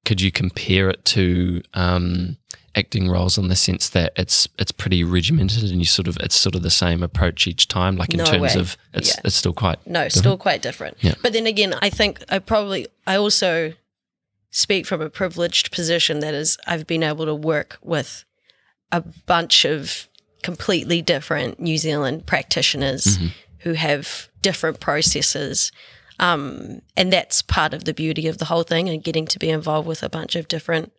could you compare it to um, acting roles in the sense that it's it's pretty regimented and you sort of it's sort of the same approach each time. Like in No terms way. of it's Yeah. it's still quite No, still quite different. Yeah. But then again, I think I probably I also speak from a privileged position that is I've been able to work with a bunch of completely different New Zealand practitioners who have different processes. Um, and that's part of the beauty of the whole thing and getting to be involved with a bunch of different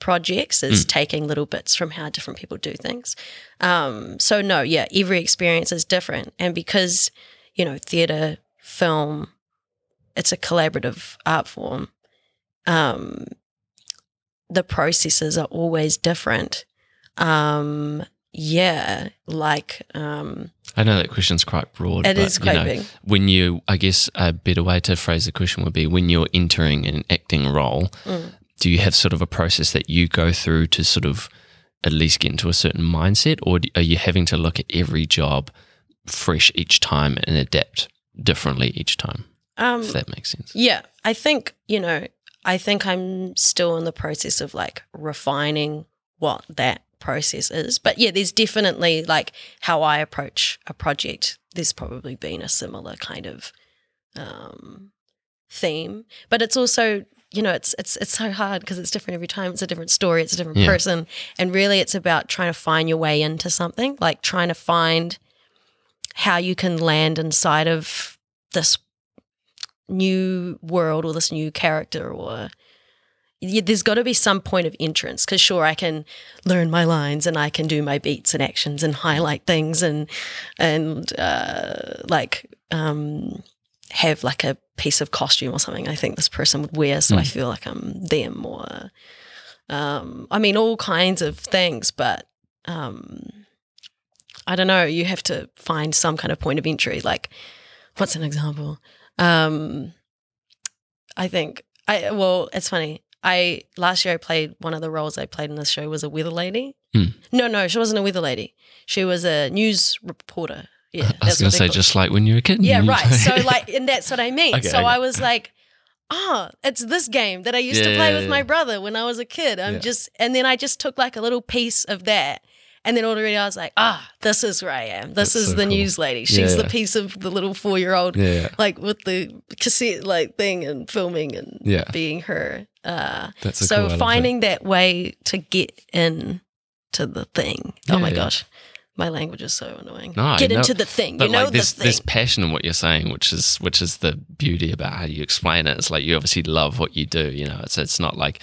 projects is taking little bits from how different people do things. Um, so no, yeah, every experience is different. And because, you know, theatre, film, it's a collaborative art form. Um, the processes are always different. Um, yeah, like um, I know that question's quite broad. It but, is you know, big. When you, I guess, a better way to phrase the question would be when you're entering an acting role, Mm. do you have sort of a process that you go through to sort of at least get into a certain mindset, or are you having to look at every job fresh each time and adapt differently each time? um, If that makes sense. Yeah, I think, you know, I think I'm still in the process of like refining what that process is. But yeah, there's definitely like how I approach a project. There's probably been a similar kind of um, theme, but it's also you know it's it's it's so hard because it's different every time. It's a different story. It's a different Yeah. person, and really, it's about trying to find your way into something. Like trying to find how you can land inside of this new world or this new character or there's got to be some point of entrance because sure I can learn my lines and I can do my beats and actions and highlight things and and uh, like um, have like a piece of costume or something I think this person would wear so I feel like I'm them or um, I mean all kinds of things but um, I don't know you have to find some kind of point of entry like what's an example um, I think I well, it's funny. I last year I played one of the roles I played in this show was a weather lady. Hmm. No, no, she wasn't a weather lady. She was a news reporter. Yeah, I was going to say, just like when you were a kid. yeah, right. So like, and that's what I mean. Okay, so okay. I was like, oh, it's this game that I used Yeah, to play yeah, with yeah. my brother when I was a kid. I'm just, and then I just took like a little piece of that. And then already I was like, ah, this is where I am. This That's is so the cool. news lady. She's Yeah, the piece of the little four year old yeah, like with the cassette like thing and filming and Yeah. being her. Uh, That's so cool, finding that way to get in to the thing. oh my gosh, my language is so annoying. No, get know- into the thing. But you know like there's the there's thing. passion in what you're saying, which is which is the beauty about how you explain it. It's like you obviously love what you do. You know, it's it's not like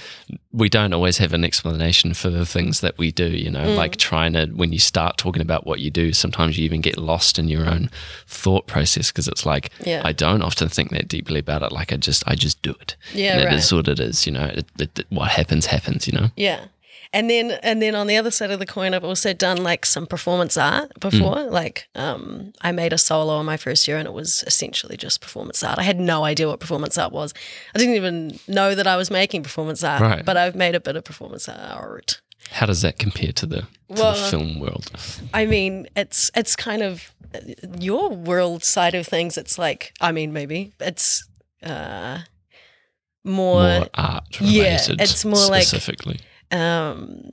we don't always have an explanation for the things that we do. You know, Mm. like trying to when you start talking about what you do, sometimes you even get lost in your own thought process because it's like Yeah. I don't often think that deeply about it. Like I just I just do it. Yeah, and right. it is what it is. You know, it, it- what happens happens. You know. Yeah. And then and then on the other side of the coin, I've also done like some performance art before. Mm. Like um, I made a solo in my first year, and it was essentially just performance art. I had no idea what performance art was. I didn't even know that I was making performance art. Right. But I've made a bit of performance art. How does that compare to the, to Well, the film world? I mean, it's it's kind of your world side of things. It's like, I mean, maybe it's uh, more, More art yeah, it's more like- specifically. Um,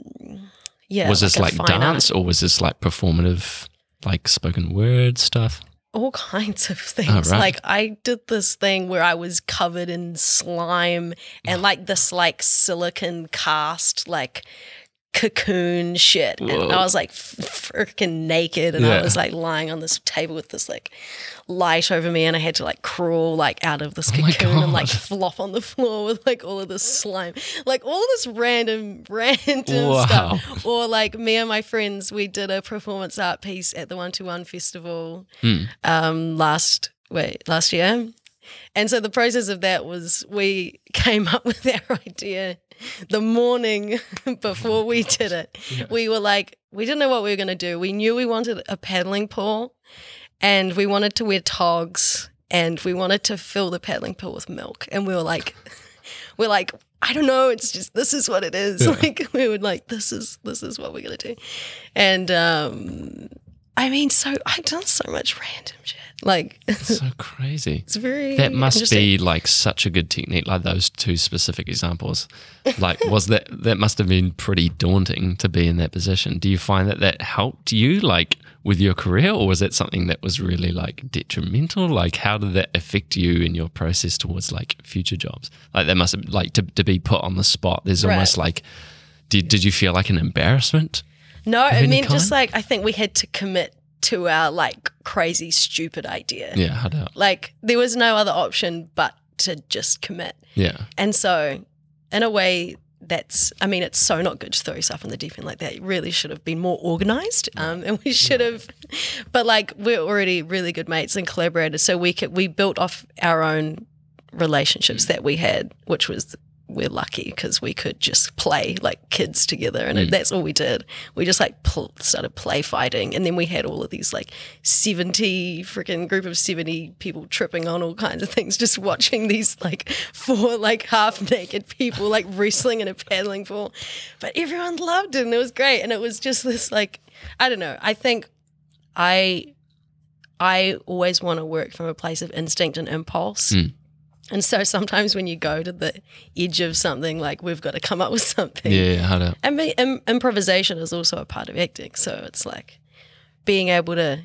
yeah. was this a like dance art. or was this like performative, like spoken word stuff? all kinds of things. right. Like I did this thing where I was covered in slime and like this like silicon cast like cocoon shit. And I was like freaking naked and I was like lying on this table with this like light over me and I had to like crawl like out of this Oh cocoon and like flop on the floor with like all of this slime. Like all this random random Wow. stuff. Or like me and my friends we did a performance art piece at the 121 festival Hmm. um, last wait last year, and so the process of that was we came up with our idea the morning before we did it. We were like, we didn't know what we were going to do. We knew we wanted a paddling pool, and we wanted to wear togs, and we wanted to fill the paddling pool with milk, and we were like. We're like, I don't know. It's just this is what it is. Like we would like this is this is what we're gonna do, and um, I mean, so I've done so much random shit. Like it's so crazy. It's very That must be like such a good technique, like those two specific examples. Like, was that that must have been pretty daunting to be in that position? Do you find that that helped you, like, with your career, or was that something that was really like detrimental? Like, how did that affect you in your process towards like future jobs? Like, that must have like to to be put on the spot. There's Right. almost like, did did you feel like an embarrassment? No, I mean just like I think we had to commit to our like crazy stupid idea. Yeah. Like there was no other option but to just commit. Yeah, And so in a way that's I mean it's so not good to throw yourself in the deep end like that. You really should have been more organized. Um, and we should have but like we're already really good mates and collaborators so we could we built off our own relationships that we had which was we're lucky because we could just play like kids together and it, that's all we did. We just like pl- started play fighting and then we had all of these like 70 freaking group of 70 people tripping on all kinds of things just watching these like four like half naked people like wrestling in a paddling pool. But everyone loved it and it was great and it was just this like i don't know i think i i always want to work from a place of instinct and impulse. Mm. And so sometimes when you go to the edge of something, like we've got to come up with something. yeah, how doubt. And be, im- improvisation is also a part of acting. So it's like being able to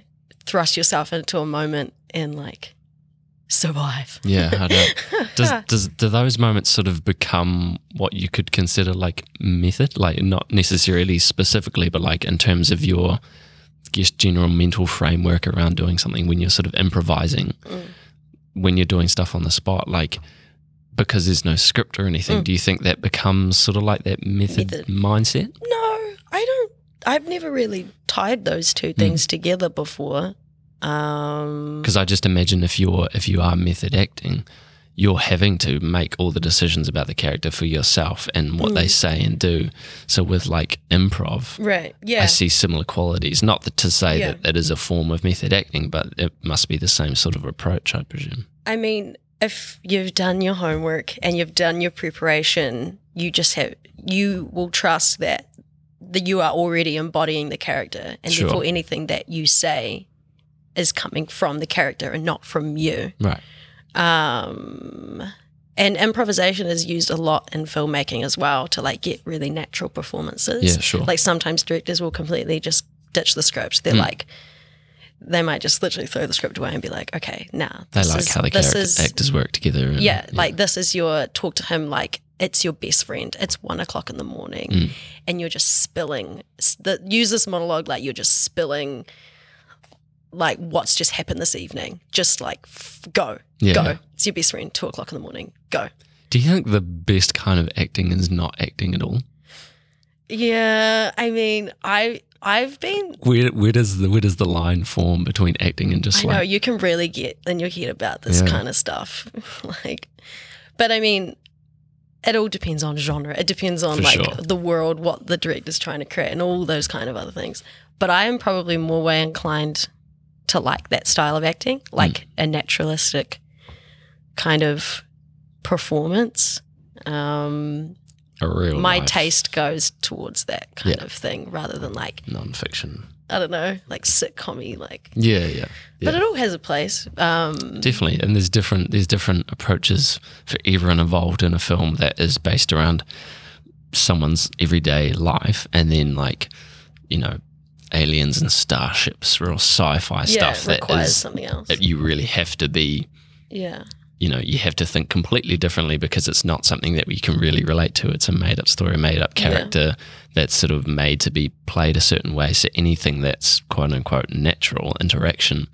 thrust yourself into a moment and like survive. Yeah, how doubt. Does, does do those moments sort of become what you could consider like method, like not necessarily specifically, but like in terms of your, I guess, general mental framework around doing something when you're sort of improvising, mm. When you're doing stuff on the spot, like because there's no script or anything. Do you think that becomes sort of like that method, Method. mindset? No, I don't. I've never really tied those two things together before. Um, Because I just imagine if you're if you are method acting, you're having to make all the decisions about the character for yourself and what they mm. say and do. So with like improv, right. Yeah. I see similar qualities. Not that to say Yeah. that it is a form of method acting, but it must be the same sort of approach, I presume. I mean, if you've done your homework and you've done your preparation, you just have you will trust that that you are already embodying the character, and Sure. therefore anything that you say is coming from the character and not from you. Right. Um, and improvisation is used a lot in filmmaking as well to like get really natural performances. Yeah, sure. Like sometimes directors will completely just ditch the script. They're like, they might just literally throw the script away and be like, okay, nah, They like is, how the this character is, actors work together. and- yeah, like this is your talk to him like it's your best friend. It's one o'clock in the morning, Mm. and you're just spilling. The use this monologue like you're just spilling, like what's just happened this evening. Just like f- go, Yeah. go. It's your best friend. Two o'clock in the morning. Go. Do you think the best kind of acting is not acting at all? Yeah, I mean, I I've been. Where where does the where does the line form between acting and just I know you can really get in your head about this Yeah. kind of stuff, like. But I mean, it all depends on genre. It depends on For like sure. the world, what the director's trying to create, and all those kind of other things. But I am probably more way inclined to like that style of acting, like hmm. a naturalistic kind of performance. Um, a real my life taste goes towards that kind Yeah. of thing rather than like non-fiction. I don't know, like sitcom like. Yeah, yeah. But it all has a place. Um, Definitely, and there's different there's different approaches for everyone involved in a film that is based around someone's everyday life, and then like you know aliens and starships, real sci-fi yeah, stuff that requires is something else. that you really have to be yeah. You know you have to think completely differently because it's not something that we can really relate to. It's a made up story, a made up Yeah. character that's sort of made to be played a certain way. So anything that's quote unquote natural interaction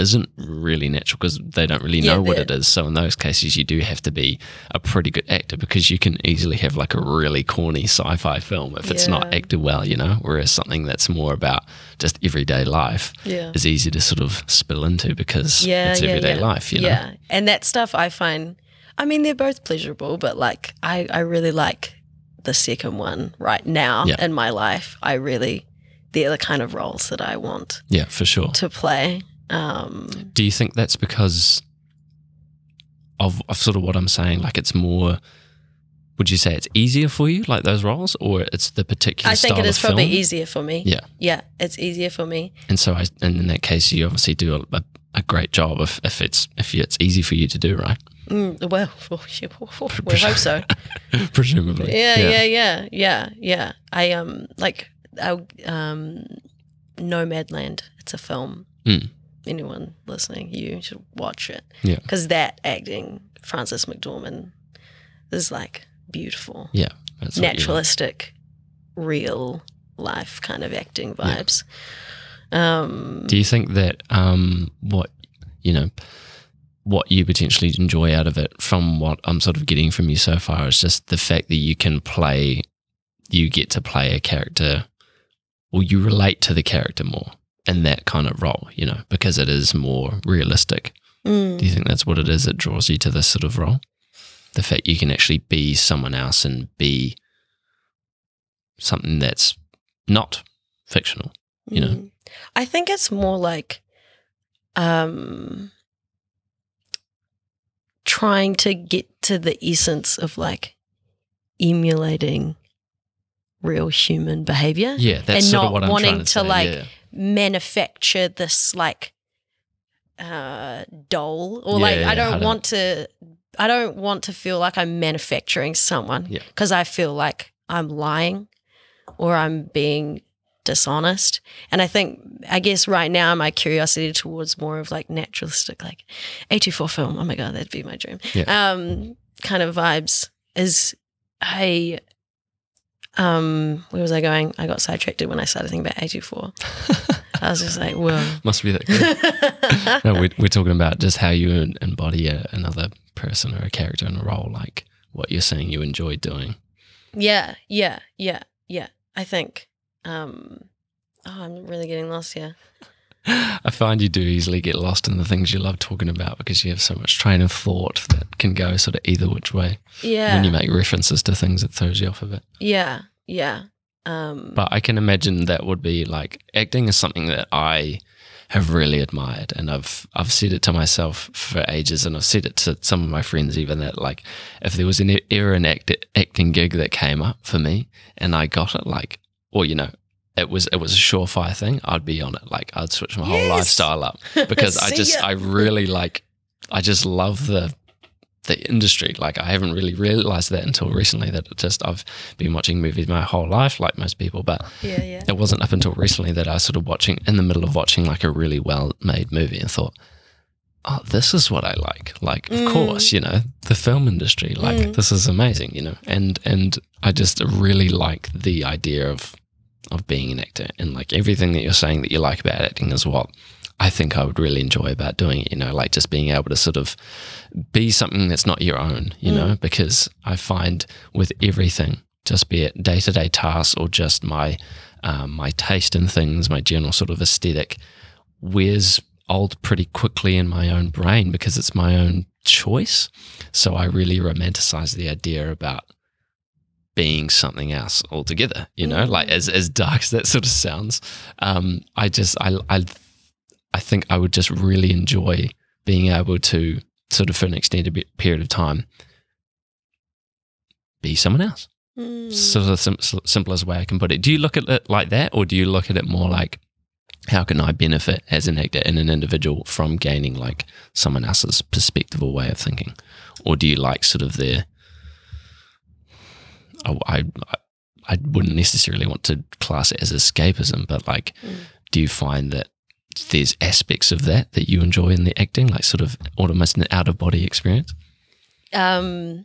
isn't really natural because they don't really Yeah, know what it is. So in those cases, you do have to be a pretty good actor because you can easily have like a really corny sci-fi film if it's not acted well, you know. Whereas something that's more about just everyday life Yeah. is easy to sort of spill into because Yeah, it's everyday yeah. life, you know. Yeah, and that stuff I find. I mean, they're both pleasurable, but like I, I really like the second one right now Yeah. in my life. I really, they're the kind of roles that I want Yeah, for sure. to play. Um, Do you think that's because of, of sort of what I'm saying? Like it's more would you say it's easier for you, like those roles, or it's the particular I think it is probably film? easier for me. Yeah. Yeah, it's easier for me. And so, I, and in that case, you obviously do a, a, a great job if, if it's if it's easy for you to do, right? Mm, well, oh, we hope so. Presumably. Yeah, yeah, yeah, yeah, yeah. I um like I um Nomadland. It's a film. Mm. Anyone listening, you should watch it. Yeah. because that acting, Frances McDormand, is like beautiful, Yeah. Like. naturalistic, real life kind of acting vibes. Um, Do you think that um, what you know, what you potentially enjoy out of it, from what I'm sort of getting from you so far, is just the fact that you can play, you get to play a character, or you relate to the character more in that kind of role, you know, because it is more realistic. mm, Do you think that's what it is that draws you to this sort of role? The fact you can actually be someone else and be something that's not fictional. you know? mm. I think it's more like um trying to get to the essence of like emulating real human behavior Yeah, that's And sort not of what I'm wanting trying to, to, say, like, yeah. Manufacture this like uh doll or Yeah, like yeah, I don't to- want to I don't want to feel like I'm manufacturing someone Yeah. because I feel like I'm lying or I'm being dishonest. And I think I guess right now my curiosity towards more of like naturalistic like A24 film, oh my god, that'd be my dream. Yeah. Um kind of vibes is I um where was I going? I got sidetracked when I started thinking about A24. I was just like, whoa. Must be that good. no, we're, we're talking about just how you embody a, another person or a character in a role, like what you're saying you enjoy doing. Yeah, yeah, yeah, yeah. I think. Um, oh, I'm really getting lost here. I find you do easily get lost in the things you love talking about because you have so much train of thought that can go sort of either which way. Yeah, When you make references to things, it throws you off a bit. yeah, yeah. Um, But I can imagine that would be like acting is something that I have really admired, and I've I've said it to myself for ages, and I've said it to some of my friends even that like if there was an e- ever an act, acting gig that came up for me and I got it, like or you know. It was it was a surefire thing. I'd be on it. Like I'd switch my whole lifestyle up because I just. I really like I just love the the industry. Like I haven't really realized that until recently. That it just I've been watching movies my whole life, like most people, but yeah, yeah. it wasn't up until recently that I was sort of watching in the middle of watching like a really well made movie and thought, oh, this is what I like. Like, of Mm. course, you know, the film industry, like Mm. this is amazing, you know, and and I just really like the idea of of being an actor and like everything that you're saying that you like about acting is what I think I would really enjoy about doing it, you know, like just being able to sort of be something that's not your own, you know, because I find with everything, just be it day to day tasks or just my um, my taste in things, my general sort of aesthetic, wears old pretty quickly in my own brain because it's my own choice. So I really romanticize the idea about being something else altogether. You know, like as as dark as that sort of sounds, um, I just I I I think I would just really enjoy being able to sort of for an extended period of time be someone else. Mm. Sort of the sim- sim- simplest way I can put it. Do you look at it like that, or do you look at it more like how can I benefit as an actor and an individual from gaining like someone else's perspective or way of thinking, or do you like sort of their I, I, I wouldn't necessarily want to class it as escapism, but like, do you find that there's aspects of that that you enjoy in the acting, like sort of almost an out of body experience? um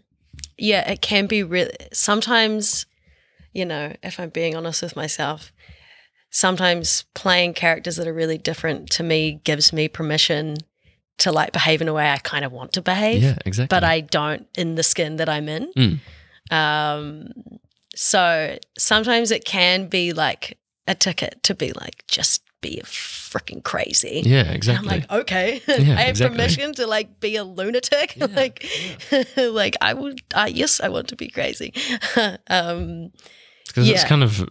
yeah it can be really sometimes you know if i'm being honest with myself sometimes playing characters that are really different to me gives me permission to like behave in a way i kind of want to behave Yeah, exactly. but i don't in the skin that i'm in Mm. um so sometimes it can be like a ticket to be like just be a freaking crazy yeah, and exactly. I'm like, okay, Yeah, I have exactly. permission to like be a lunatic. like, like I would, uh, yes, I want to be crazy. um, because it's kind of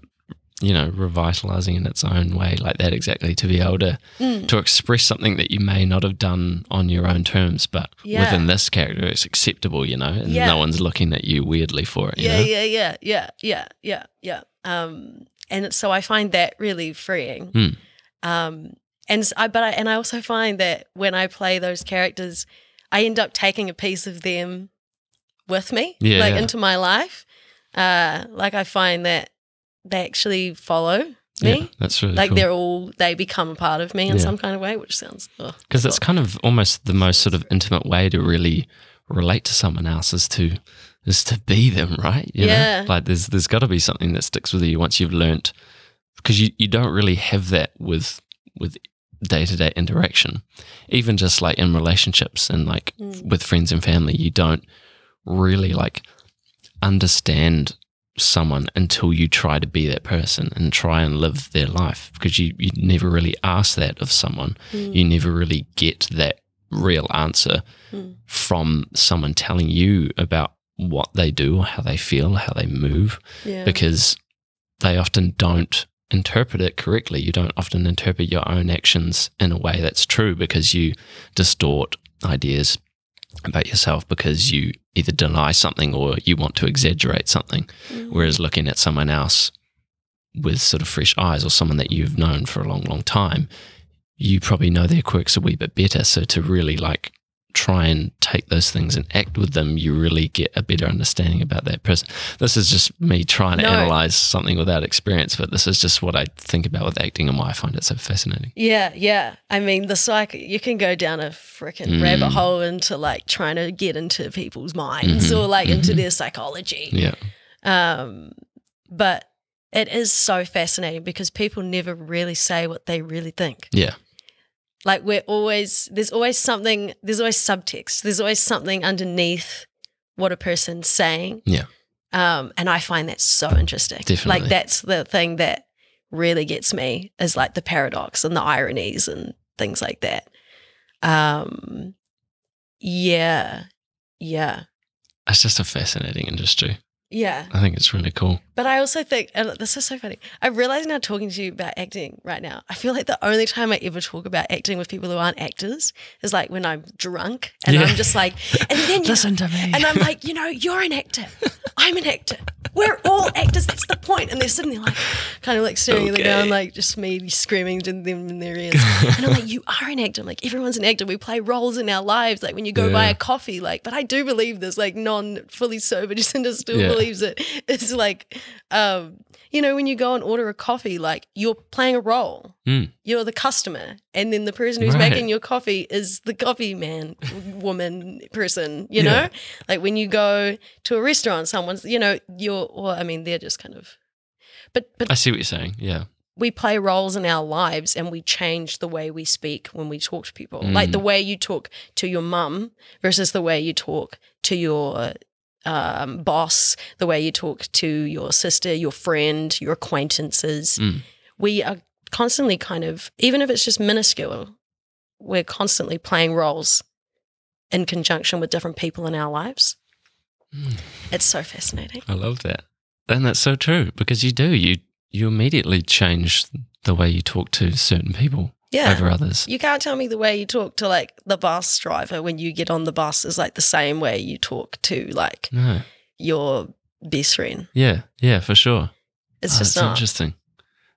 you know, revitalizing in its own way, like that exactly, to be able to Mm. to express something that you may not have done on your own terms, but Yeah. within this character, it's acceptable, you know, and Yeah. no one's looking at you weirdly for it. You yeah, know? yeah, yeah, yeah, yeah, yeah, yeah. Um, and so I find that really freeing. Hmm. Um, and I, but I, and I also find that when I play those characters, I end up taking a piece of them with me, Yeah, like yeah. into my life. Uh, like I find that they actually follow me. Yeah, that's really like cool. they're all they become a part of me in some kind of way, which sounds because it's kind of almost the most sort of intimate way to really relate to someone else is to is to be them, right? You Yeah. know? Like there's there's got to be something that sticks with you once you've learnt because you, you don't really have that with with day to day interaction, even just like in relationships and like Mm. with friends and family, you don't really like understand someone until you try to be that person and try and live their life because you, you never really ask that of someone. Mm. You never really get that real answer Mm. from someone telling you about what they do or how they feel, how they move, yeah. because they often don't interpret it correctly. You don't often interpret your own actions in a way that's true because you distort ideas about yourself because you either deny something or you want to exaggerate something. Mm. Whereas looking at someone else with sort of fresh eyes or someone that you've known for a long, long time, you probably know their quirks a wee bit better. So to really like try and take those things and act with them, you really get a better understanding about that person. This is just me trying to No. analyze something without experience, but this is just what I think about with acting and why I find it so fascinating. Yeah, yeah. I mean, the psych, you can go down a freaking Mm. rabbit hole into like trying to get into people's minds Mhm, or like into mhm. their psychology. Yeah. Um, but it is so fascinating because people never really say what they really think. Yeah. Like we're always, there's always something, there's always subtext, there's always something underneath what a person's saying. Yeah. Um, and I find that so interesting. Definitely. Like that's the thing that really gets me is like the paradox and the ironies and things like that. Um, yeah, yeah, It's just a fascinating industry. Yeah. I think it's really cool. But I also think, and this is so funny. I realize now talking to you about acting right now, I feel like the only time I ever talk about acting with people who aren't actors is like when I'm drunk and Yeah. I'm just like, and then you Listen to me. and I'm like, you know, you're an actor. I'm an actor. We're all actors. That's the point. And they're sitting there like, kind of like staring at the Okay. ground, like just me screaming to them in their ears. And I'm like, you are an actor. I'm like, everyone's an actor. We play roles in our lives. Like when you go buy a coffee, like, but I do believe this, like non fully sober Jacinta still Yeah. Believes it. It's like, um, you know, when you go and order a coffee, like you're playing a role. Mm. You're the customer, and then the person who's Right. making your coffee is the coffee man, woman, person. You Yeah. know, like when you go to a restaurant, someone's, you know, you're, or I mean, they're just kind of, but but I see what you're saying. Yeah. we play roles in our lives and we change the way we speak when we talk to people. Like the way you talk to your mum versus the way you talk to your um, boss, the way you talk to your sister, your friend, your acquaintances. Mm. We are constantly kind of, even if it's just minuscule, we're constantly playing roles in conjunction with different people in our lives. Mm. It's so fascinating. I love that. And that's so true because you do. You you immediately change the way you talk to certain people Yeah. over others. You can't tell me the way you talk to like the bus driver when you get on the bus is like the same way you talk to like No. your best friend. Yeah. Yeah, for sure. It's Oh, just that's not. interesting.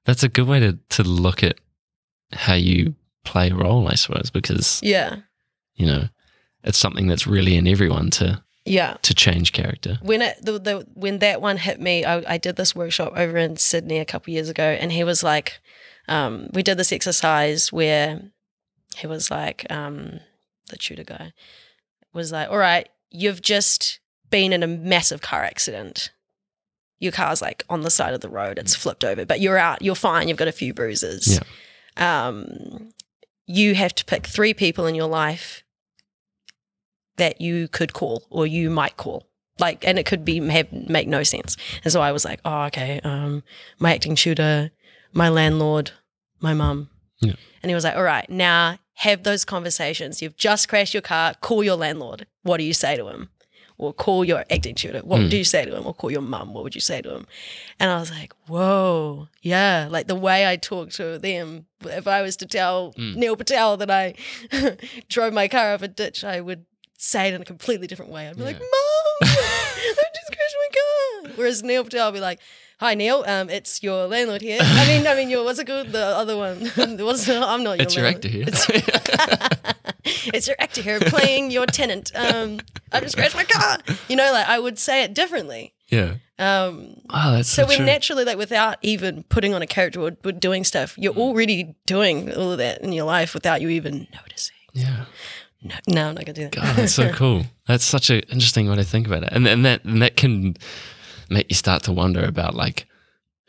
That's a good way to, to look at how you play a role, I suppose, because, Yeah. you know, it's something that's really in everyone to Yeah. to change character. When it the, the when that one hit me, I, I did this workshop over in Sydney a couple years ago, and he was like, um, we did this exercise where he was like, um, the tutor guy was like, all right, you've just been in a massive car accident. Your car's like on the side of the road, it's flipped over, but you're out, you're fine, you've got a few bruises. Um, you have to pick three people in your life that you could call or you might call. Like, and it could be have make no sense. And so I was like, oh, okay, um, my acting shooter, my landlord, my mum. Yeah. And he was like, all right, now have those conversations. You've just crashed your car, call your landlord. What do you say to him? or call your acting tutor. What Hmm. would you say to him? Or call your mum. What would you say to him? And I was like, whoa, yeah. Like the way I talk to them, if I was to tell Hmm. Neil Patel that I drove my car off a ditch, I would say it in a completely different way. I'd be like, Yeah. Mom, I just crashed my car. Whereas Neil Patel would be like, Hi Neil, um, it's your landlord here. I mean, I mean, your what's it called? The other one. what's I'm not your. It's your actor here. It's your actor here playing your tenant. Um, I just crashed my car. You know, like I would say it differently. yeah. Um, Oh, that's so so, we're naturally like without even putting on a character or, or doing stuff, you're Mm. already doing all of that in your life without you even noticing. yeah. No, no I'm not gonna do that. God, that's so cool. That's such an interesting way to think about it, and and that and that can make you start to wonder about like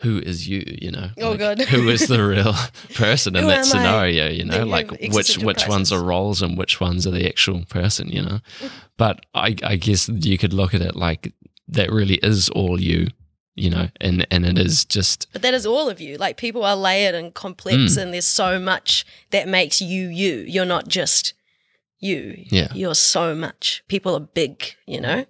who is you, you know? Oh, Like, God. who is the real person in that am I? scenario? You know, They like which which ones are roles and which ones are the actual person. You know, but I I guess you could look at it like that really is all you, you know, and and it is just But that is all of you. Like people are layered and complex, Mm. and there's so much that makes you you. You're not just you. Yeah. You're so much. People are big, you know?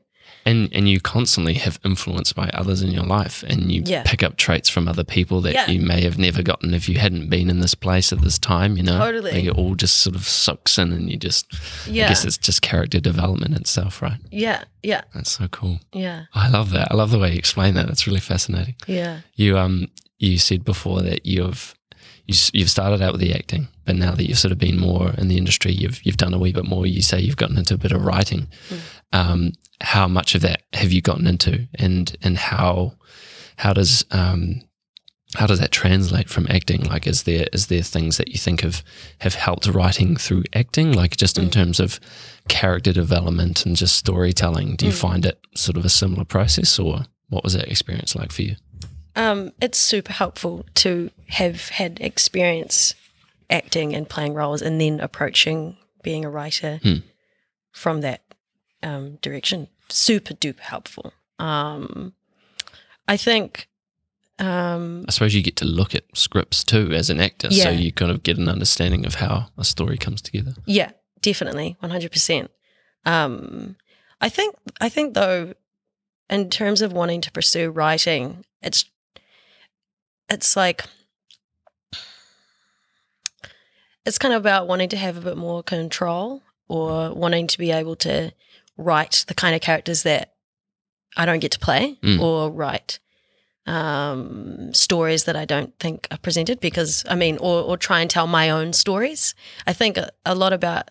And and you constantly have influence by others in your life and you Yeah. pick up traits from other people that Yeah. you may have never gotten if you hadn't been in this place at this time you know Totally. Like, it all just sort of soaks in and you just Yeah. i guess it's just character development itself right Yeah. Yeah. that's so cool Yeah. i love that i love the way you explain that that's really fascinating Yeah. you um you said before that you've you, you've started out with the acting, but now that you've sort of been more in the industry, you've you've done a wee bit more. You say you've gotten into a bit of writing. Um, how much of that have you gotten into, and and how how does um, how does that translate from acting? Like, is there is there things that you think have have helped writing through acting, like just in terms of character development and just storytelling? Do you find it sort of a similar process, or what was that experience like for you? Um, it's super helpful to have had experience acting and playing roles and then approaching being a writer Hmm. from that um, direction. Super duper helpful. Um, I think, um, I suppose you get to look at scripts too as an actor, so you kind of get an understanding of how a story comes together. yeah, definitely, one hundred percent. Um, I think, I think though, in terms of wanting to pursue writing, it's, it's like, it's kind of about wanting to have a bit more control or wanting to be able to write the kind of characters that I don't get to play Mm. or write um, stories that I don't think are presented because I mean, or, or try and tell my own stories. I think a, a lot about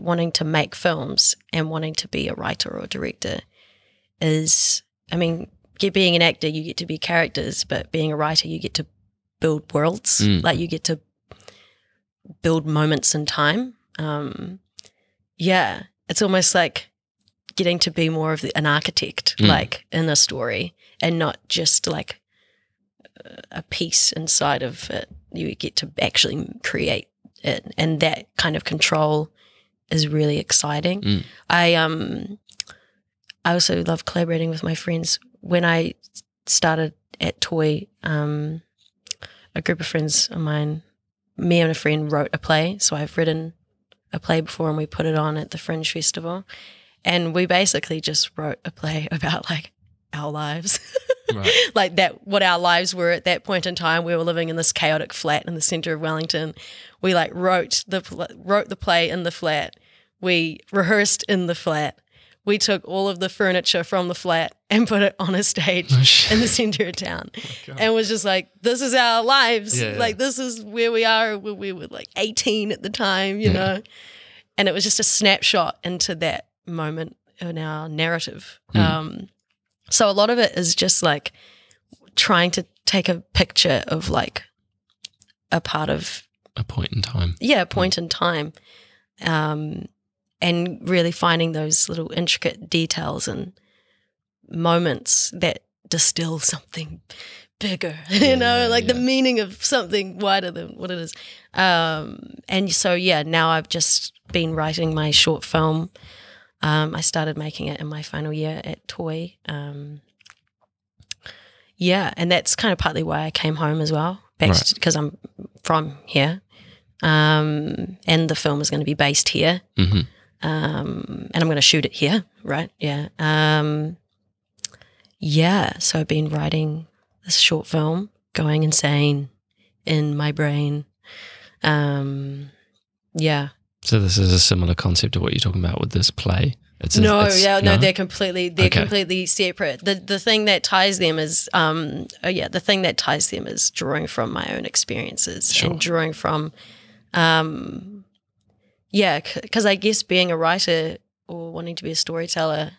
wanting to make films and wanting to be a writer or a director is, I mean, get, being an actor, you get to be characters, but being a writer, you get to build worlds. Mm. Like you get to build moments in time. Um, yeah, it's almost like getting to be more of the, an architect, Mm. like in a story, and not just like a piece inside of it. You get to actually create it, and that kind of control is really exciting. Mm. I um, I also love collaborating with my friends. When I started at Toi, um, a group of friends of mine, me and a friend wrote a play. So I've written a play before, and we put it on at the Fringe Festival, and we basically just wrote a play about like our lives. Right. like that what our lives were at that point in time we were living in this chaotic flat in the center of wellington we like wrote the wrote the play in the flat we rehearsed in the flat we took all of the furniture from the flat and put it on a stage Oh, in the center of town and was just like this is our lives Yeah, yeah. like this is where we are we, we were like 18 at the time you Yeah. know and it was just a snapshot into that moment in our narrative Hmm. um so a lot of it is just like trying to take a picture of like a part of A point in time. yeah, a point in time. Um and really finding those little intricate details and moments that distill something bigger, you know, Yeah, like the meaning of something wider than what it is. Um and so yeah, now I've just been writing my short film. Um I started making it in my final year at Toi. Um yeah, and that's kind of partly why I came home as well, Right. because I'm from here, um, and the film is going to be based here. hmm Um, and I'm going to shoot it here, right? Yeah. Um, yeah. So I've been writing this short film, going insane in my brain. Um, yeah. So this is a similar concept to what you're talking about with this play. It's a- no, it's- yeah, no, they're completely they're Okay. completely separate. The the thing that ties them is um oh yeah, the thing that ties them is drawing from my own experiences Sure. and drawing from um yeah, cuz I guess being a writer or wanting to be a storyteller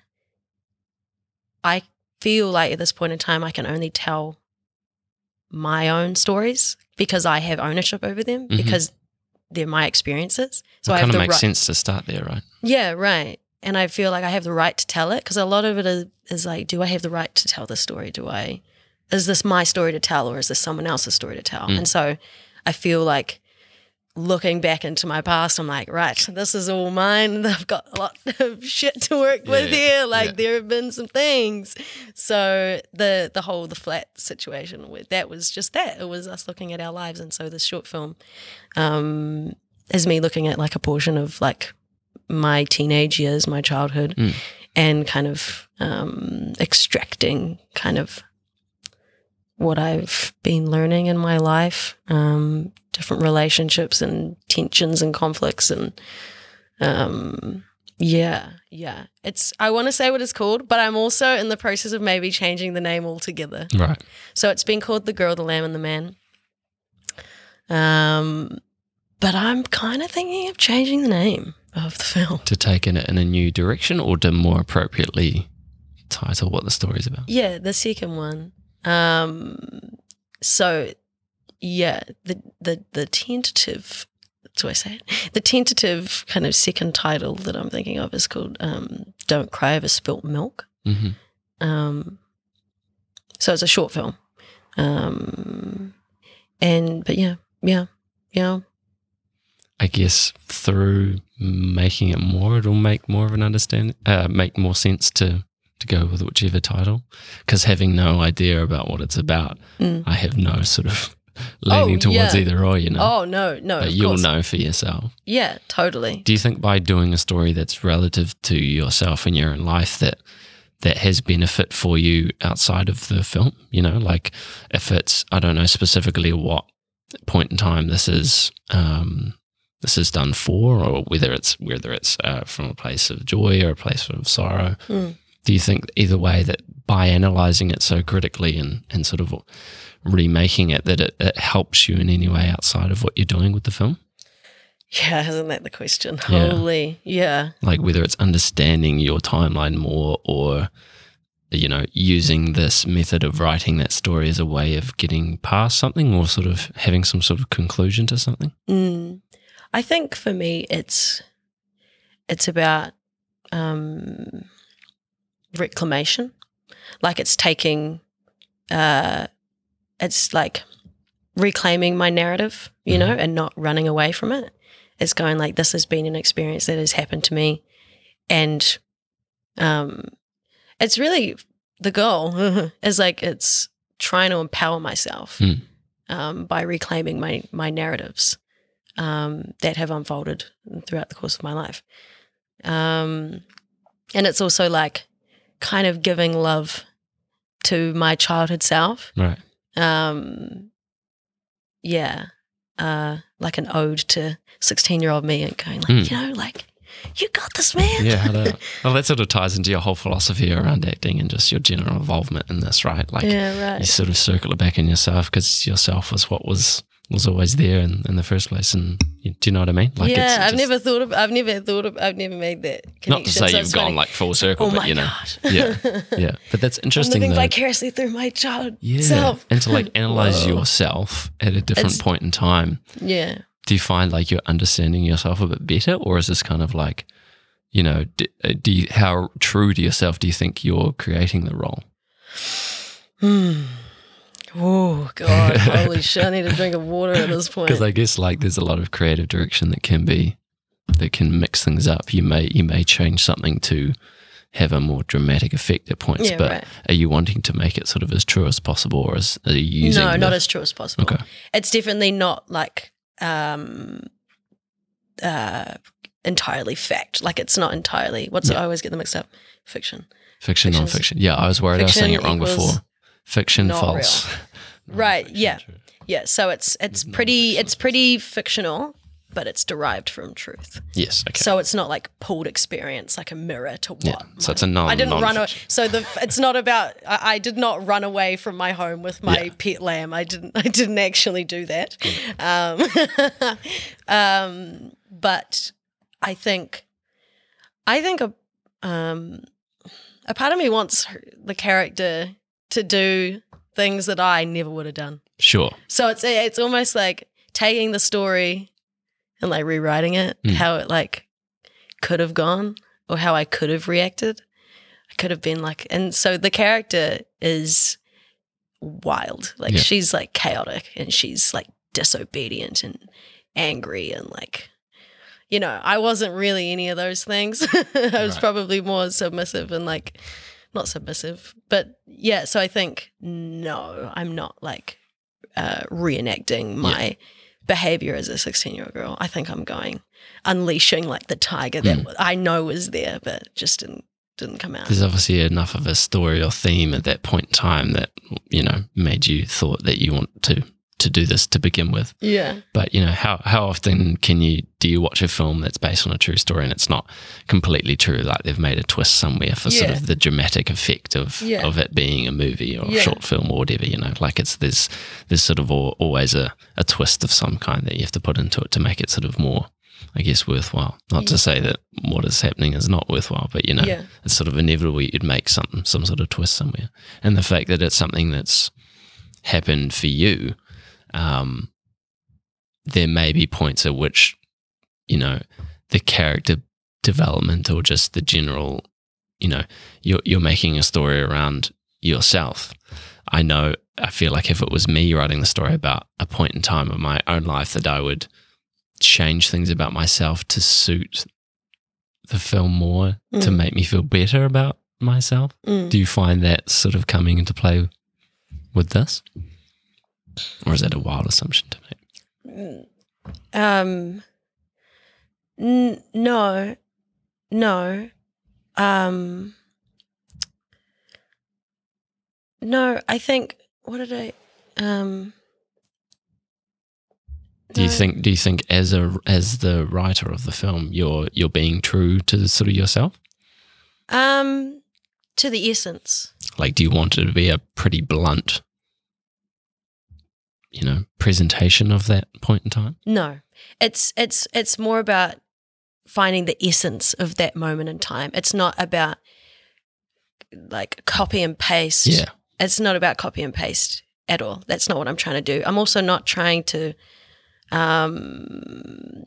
I feel like at this point in time I can only tell my own stories because I have ownership over them Mhm. because they're my experiences. So it I have kind of makes right sense to start there, right? yeah, right. And I feel like I have the right to tell it because a lot of it is, is like, do I have the right to tell this story? Do I, is this my story to tell or is this someone else's story to tell? Mm. And so I feel like looking back into my past, I'm like, right, this is all mine. I've got a lot of shit to work with here. Like yeah. there have been some things. So the the whole the flat situation with that was just that. It was us looking at our lives. And so this short film um is me looking at like a portion of like my teenage years, my childhood, Mm. and kind of um, extracting kind of what I've been learning in my life, um, different relationships and tensions and conflicts, and um, yeah, yeah. It's I want to say what it's called, but I'm also in the process of maybe changing the name altogether. Right. So it's been called The Girl, the Lamb, and the Man. Um, but I'm kind of thinking of changing the name of the film. To take it in a new direction or to more appropriately title what the story's about. Yeah, the second one. Um, so yeah, the the the tentative. Do I say it? The tentative kind of second title that I'm thinking of is called um, "Don't Cry Over Spilt Milk." hmm Um, so it's a short film. Um, and but yeah, yeah, yeah. I guess through making it more, it'll make more of an understanding, uh, make more sense to to go with whichever title. Because having no idea about what it's about, Mm. I have no sort of leaning Oh, towards yeah. either or. You know, Oh no, no. you'll course. know for yourself. Yeah, totally. Do you think by doing a story that's relative to yourself and your own life that that has benefit for you outside of the film? You know, like if it's I don't know specifically what point in time this is um, this is done for, or whether it's whether it's uh, from a place of joy or a place of sorrow. Mm. Do you think either way that by analyzing it so critically and and sort of remaking it that it, it helps you in any way outside of what you're doing with the film? Yeah, isn't that the question? Yeah. Holy, yeah. like whether it's understanding your timeline more or you know using this method of writing that story as a way of getting past something or sort of having some sort of conclusion to something Mm. I think for me, it's it's about um, reclamation. Like it's taking, uh, it's like reclaiming my narrative, you know, and not running away from it. It's going like this has been an experience that has happened to me, and um, it's really the goal is like it's trying to empower myself Mm. um, by reclaiming my my narratives um, that have unfolded throughout the course of my life. Um, and it's also like kind of giving love to my childhood self. right Um, yeah, uh, like an ode to sixteen-year-old me, and going like, Mm. you know, like you got this, man. yeah how well that sort of ties into your whole philosophy around acting and just your general involvement in this right like yeah, you sort of circle it back in yourself because yourself was what was was always there in, in the first place and you, do you know what i mean like yeah, I've just- never thought of. I've never thought of. I've never made that connection. not to say so you've gone funny. like full circle Oh but you know yeah yeah but that's interesting. I'm living though. vicariously through my child Yeah. self. And to like analyze Whoa. yourself at a different It's- point in time, Yeah. do you find like you're understanding yourself a bit better? Or is this kind of like, you know, do, uh, do you, how true to yourself do you think you're creating the role? Hmm. Oh God! Holy shit! I need a drink of water at this point. Because I guess like there's a lot of creative direction that can be, that can mix things up. You may, you may change something to have a more dramatic effect at points, Yeah, but right. are you wanting to make it sort of as true as possible or are you using no, the- not as true as possible. Okay. It's definitely not like um, uh, entirely fact. Like it's not entirely. What's it? Yeah. I always get them mixed up. Fiction. Fiction, Fiction's- non-fiction. Yeah, I was worried I was saying it wrong before. Fiction, not false. Right, Non-fiction, yeah. true. Yeah. So it's it's pretty it's pretty fictional, but it's derived from truth. Yes. Okay. So it's not like pooled experience, like a mirror to what. Yeah, so it's a non- I didn't run away. So the it's not about. I, I did not run away from my home with my Yeah. pet lamb. I didn't. I didn't actually do that. Um, um, but I think, I think a um, a part of me wants the character to do things that I never would have done. sure. So it's it's almost like taking the story and like rewriting it, Mm. how it like could have gone or how I could have reacted. I could have been like, and so the character is wild. Like Yeah. she's like chaotic and she's like disobedient and angry and like. You know, I wasn't really any of those things. I was Right. probably more submissive and like not submissive, but yeah. So I think no, I'm not like uh, reenacting my behavior as a 16 year old girl. I think I'm going unleashing like the tiger that Mm. I know was there, but just didn't didn't come out. There's obviously enough of a story or theme at that point in time that you know made you thought that you want to to do this to begin with. Yeah, But you know how how often can you do you watch a film that's based on a true story and it's not completely true? Like they've made a twist somewhere for sort of the dramatic effect of Yeah. of it being a movie or Yeah. a short film or whatever. You know, like it's there's there's sort of al- always a, a twist of some kind that you have to put into it to make it sort of more. I guess worthwhile. Not to say that what is happening is not worthwhile, but you know, Yeah. it's sort of inevitable you'd make some some sort of twist somewhere. And the fact that it's something that's happened for you, um, there may be points at which, you know, the character development or just the general, you know, you're you're making a story around yourself. I know I feel like if it was me writing the story about a point in time of my own life that I would change things about myself to suit the film more to Mm. make me feel better about myself. Mm. Do you find that sort of coming into play with this? Or is that a wild assumption to make? Um, n- no, no, um, no. I think what did I? Um, Do you no. think do you think as a as the writer of the film you're you're being true to sort of yourself? Um, to the essence. Like do you want it to be a pretty blunt you know, presentation of that point in time? No, it's it's it's more about finding the essence of that moment in time. It's not about like copy and paste. Yeah. It's not about copy and paste at all. That's not what I'm trying to do. I'm also not trying to um,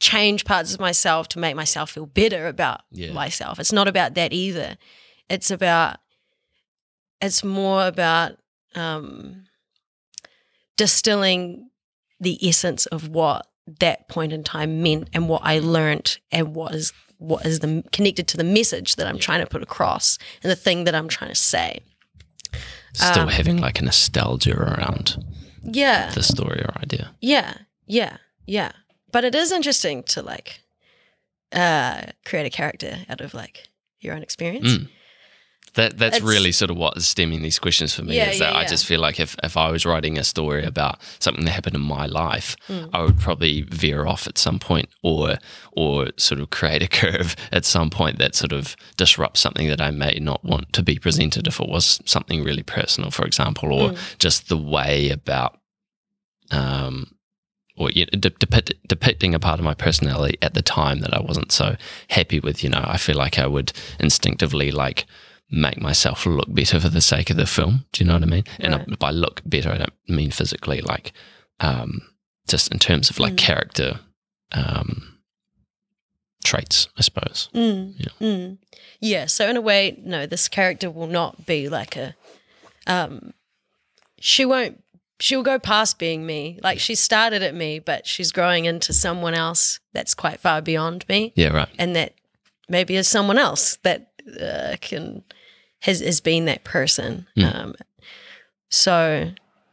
change parts of myself to make myself feel better about Yeah. myself. It's not about that either. It's about it's more about um, distilling the essence of what that point in time meant and what I learned and what is what is the connected to the message that I'm trying to put across and the thing that I'm trying to say. Still Um, having like a nostalgia around Yeah. the story or idea. Yeah, yeah, yeah. But it is interesting to like uh create a character out of like your own experience. Mm. That that's It's- really sort of what is stemming these questions for me Yeah, is that yeah, I yeah. just feel like if, if I was writing a story about something that happened in my life, Mm. I would probably veer off at some point or or sort of create a curve at some point that sort of disrupts something that I may not want to be presented if it was something really personal, for example, or Mm. just the way about um or you know, de- depict, depicting a part of my personality at the time that I wasn't so happy with, you know, I feel like I would instinctively like make myself look better for the sake of the film. Do you know what I mean? And Right. by look better, I don't mean physically, like um, just in terms of like Mm. character um, traits, I suppose. Mm. Yeah. Mm. Yeah. So in a way, no, this character will not be like a. Um, she won't. She'll go past being me. Like she started at me, but she's growing into someone else that's quite far beyond me, Yeah, right. and that maybe is someone else that uh, can has has been that person. Mm. Um, so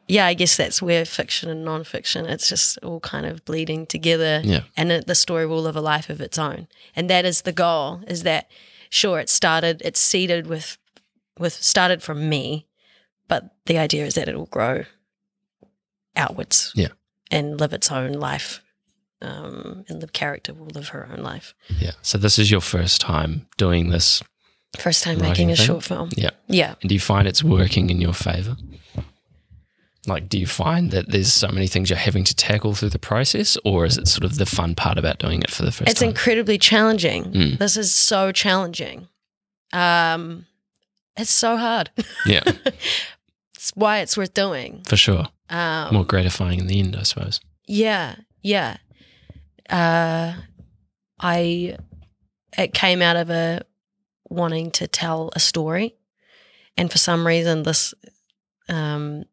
yeah, I guess that's where fiction and nonfiction, it's just all kind of bleeding together. Yeah. And it, the story will live a life of its own. And that is the goal, is that sure it started, it's seeded with with started from me, but the idea is that it will grow outwards. Yeah. And live its own life. Um, and the character will live her own life. Yeah. So this is your first time doing this. First time making a thing? short film. Yeah. Yeah. And do you find it's working in your favor? Like, do you find that there's so many things you're having to tackle through the process, or is it sort of the fun part about doing it for the first it's time? It's incredibly challenging. Mm. This is so challenging. Um, it's so hard. yeah, it's why it's worth doing. for sure. Um, More gratifying in the end, I suppose. yeah, yeah. Uh, I it came out of a wanting to tell a story, and for some reason this um,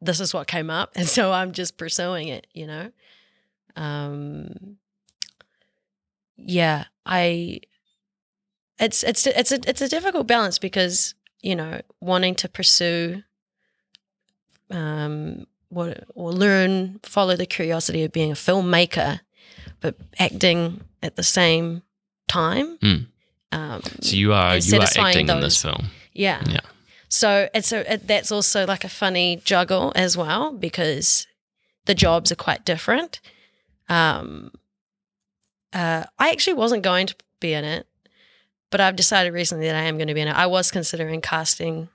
this is what came up, and so I'm just pursuing it. You know. Um, yeah, I. It's it's it's a it's a difficult balance because you know wanting to pursue um what or learn follow the curiosity of being a filmmaker but acting at the same time Mm. Um So you are you are acting in this film. yeah Yeah. so it's a it, that's also like a funny juggle as well because the jobs are quite different um uh i actually wasn't going to be in it but i've decided recently that i am going to be in it i was considering casting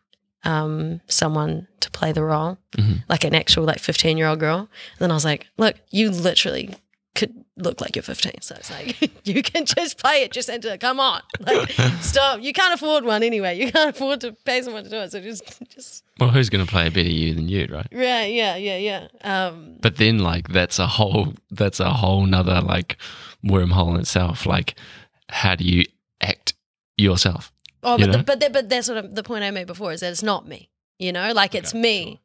um someone to play the role Mhm. like an actual like 15 year old girl and then i was like look you literally look like you're 15 so it's like you can just play it just enter come on. Like stop. You can't afford one anyway. You can't afford to pay someone to do it. So just just. Well, who's going to play a better you than you, right? right yeah yeah yeah. Um But then, like, that's a whole that's a whole nother like wormhole in itself. Like, how do you act yourself? oh you but the, but that, but that's what I'm, the point i made before is that it's not me you know? Like it's Okay, me sure.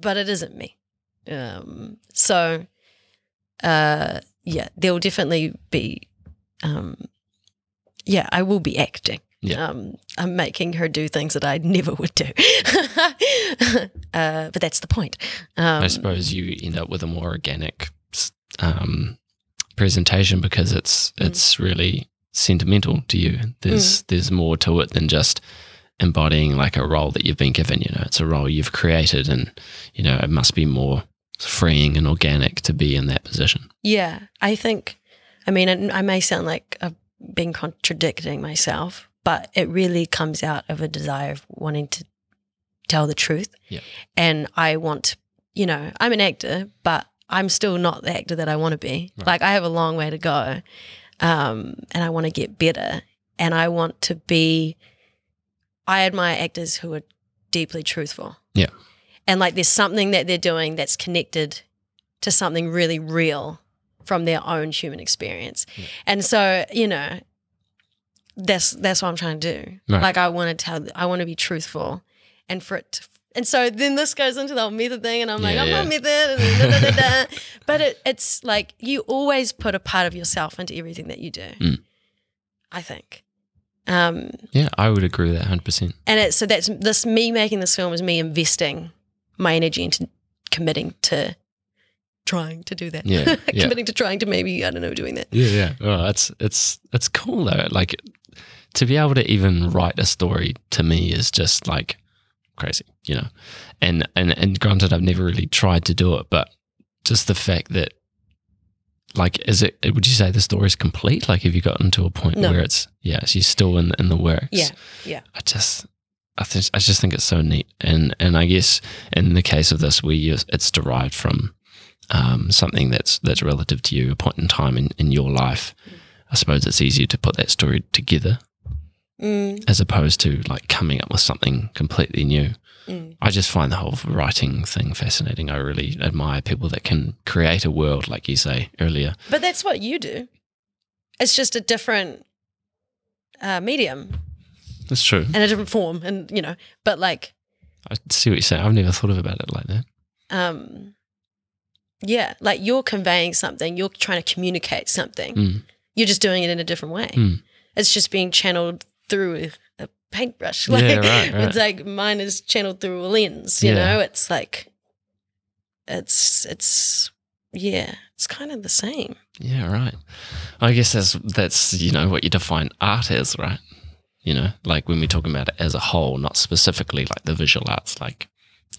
but it isn't me. Um so uh yeah there will definitely be um yeah i will be acting Yeah. um i'm making her do things that i never would do uh but that's the point um I suppose you end up with a more organic um, presentation because it's Mm. it's really sentimental to you. There's there's more to it than just embodying like a role that you've been given. You know, it's a role you've created, and you know it must be more freeing and organic to be in that position. Yeah, I think. I mean, I I may sound like I've been contradicting myself, but it really comes out of a desire of wanting to tell the truth. Yeah. And I want, you know, I'm an actor, but I'm still not the actor that I want to be. Right. Like I have a long way to go, um, and I want to get better. And I want to be. I admire actors who are deeply truthful. Yeah. And like, there's something that they're doing that's connected to something really real from their own human experience. And so, you know, that's that's what I'm trying to do. Right. Like I want to tell I want to be truthful and for it to, and so then this goes into the whole method thing and I'm like, Yeah, I'm yeah. not method da, da, da, da. but it, it's like you always put a part of yourself into everything that you do. Mm. I think. Um Yeah, I would agree with that hundred percent. and it, so that's this me making this film is me investing my energy into committing to trying to do that. Yeah, yeah. committing to trying to maybe I don't know doing that. Yeah, yeah. Oh, it's it's it's cool though. Like to be able to even write a story to me is just like crazy, you know. And and and granted, I've never really tried to do it, but just the fact that like is it would you say the story's complete like have you gotten to a point No. where it's yeah you're still in in the works Yeah, yeah. i just i think i just think it's so neat and and i guess in the case of this where it's derived from um, something that's that's relative to you a point in time in, in your life i suppose it's easier to put that story together Mm, as opposed to like coming up with something completely new mm. I just find the whole writing thing fascinating. I really admire people that can create a world, like you say earlier. But that's what you do. It's just a different uh, medium That's true. and a different form, and you know. But like, I see what you're saying. I've never thought of about it like that. um, yeah, like you're conveying something. You're trying to communicate something. Mm. You're just doing it in a different way. Mm. It's just being channeled through a paintbrush. Yeah, Like, right, right. It's like mine is channeled through a lens. You Yeah. know, it's like it's it's yeah, it's kind of the same. Yeah, right. I guess that's that's you know what you define art as, right? You know, like when we're talking about it as a whole, not specifically like the visual arts, like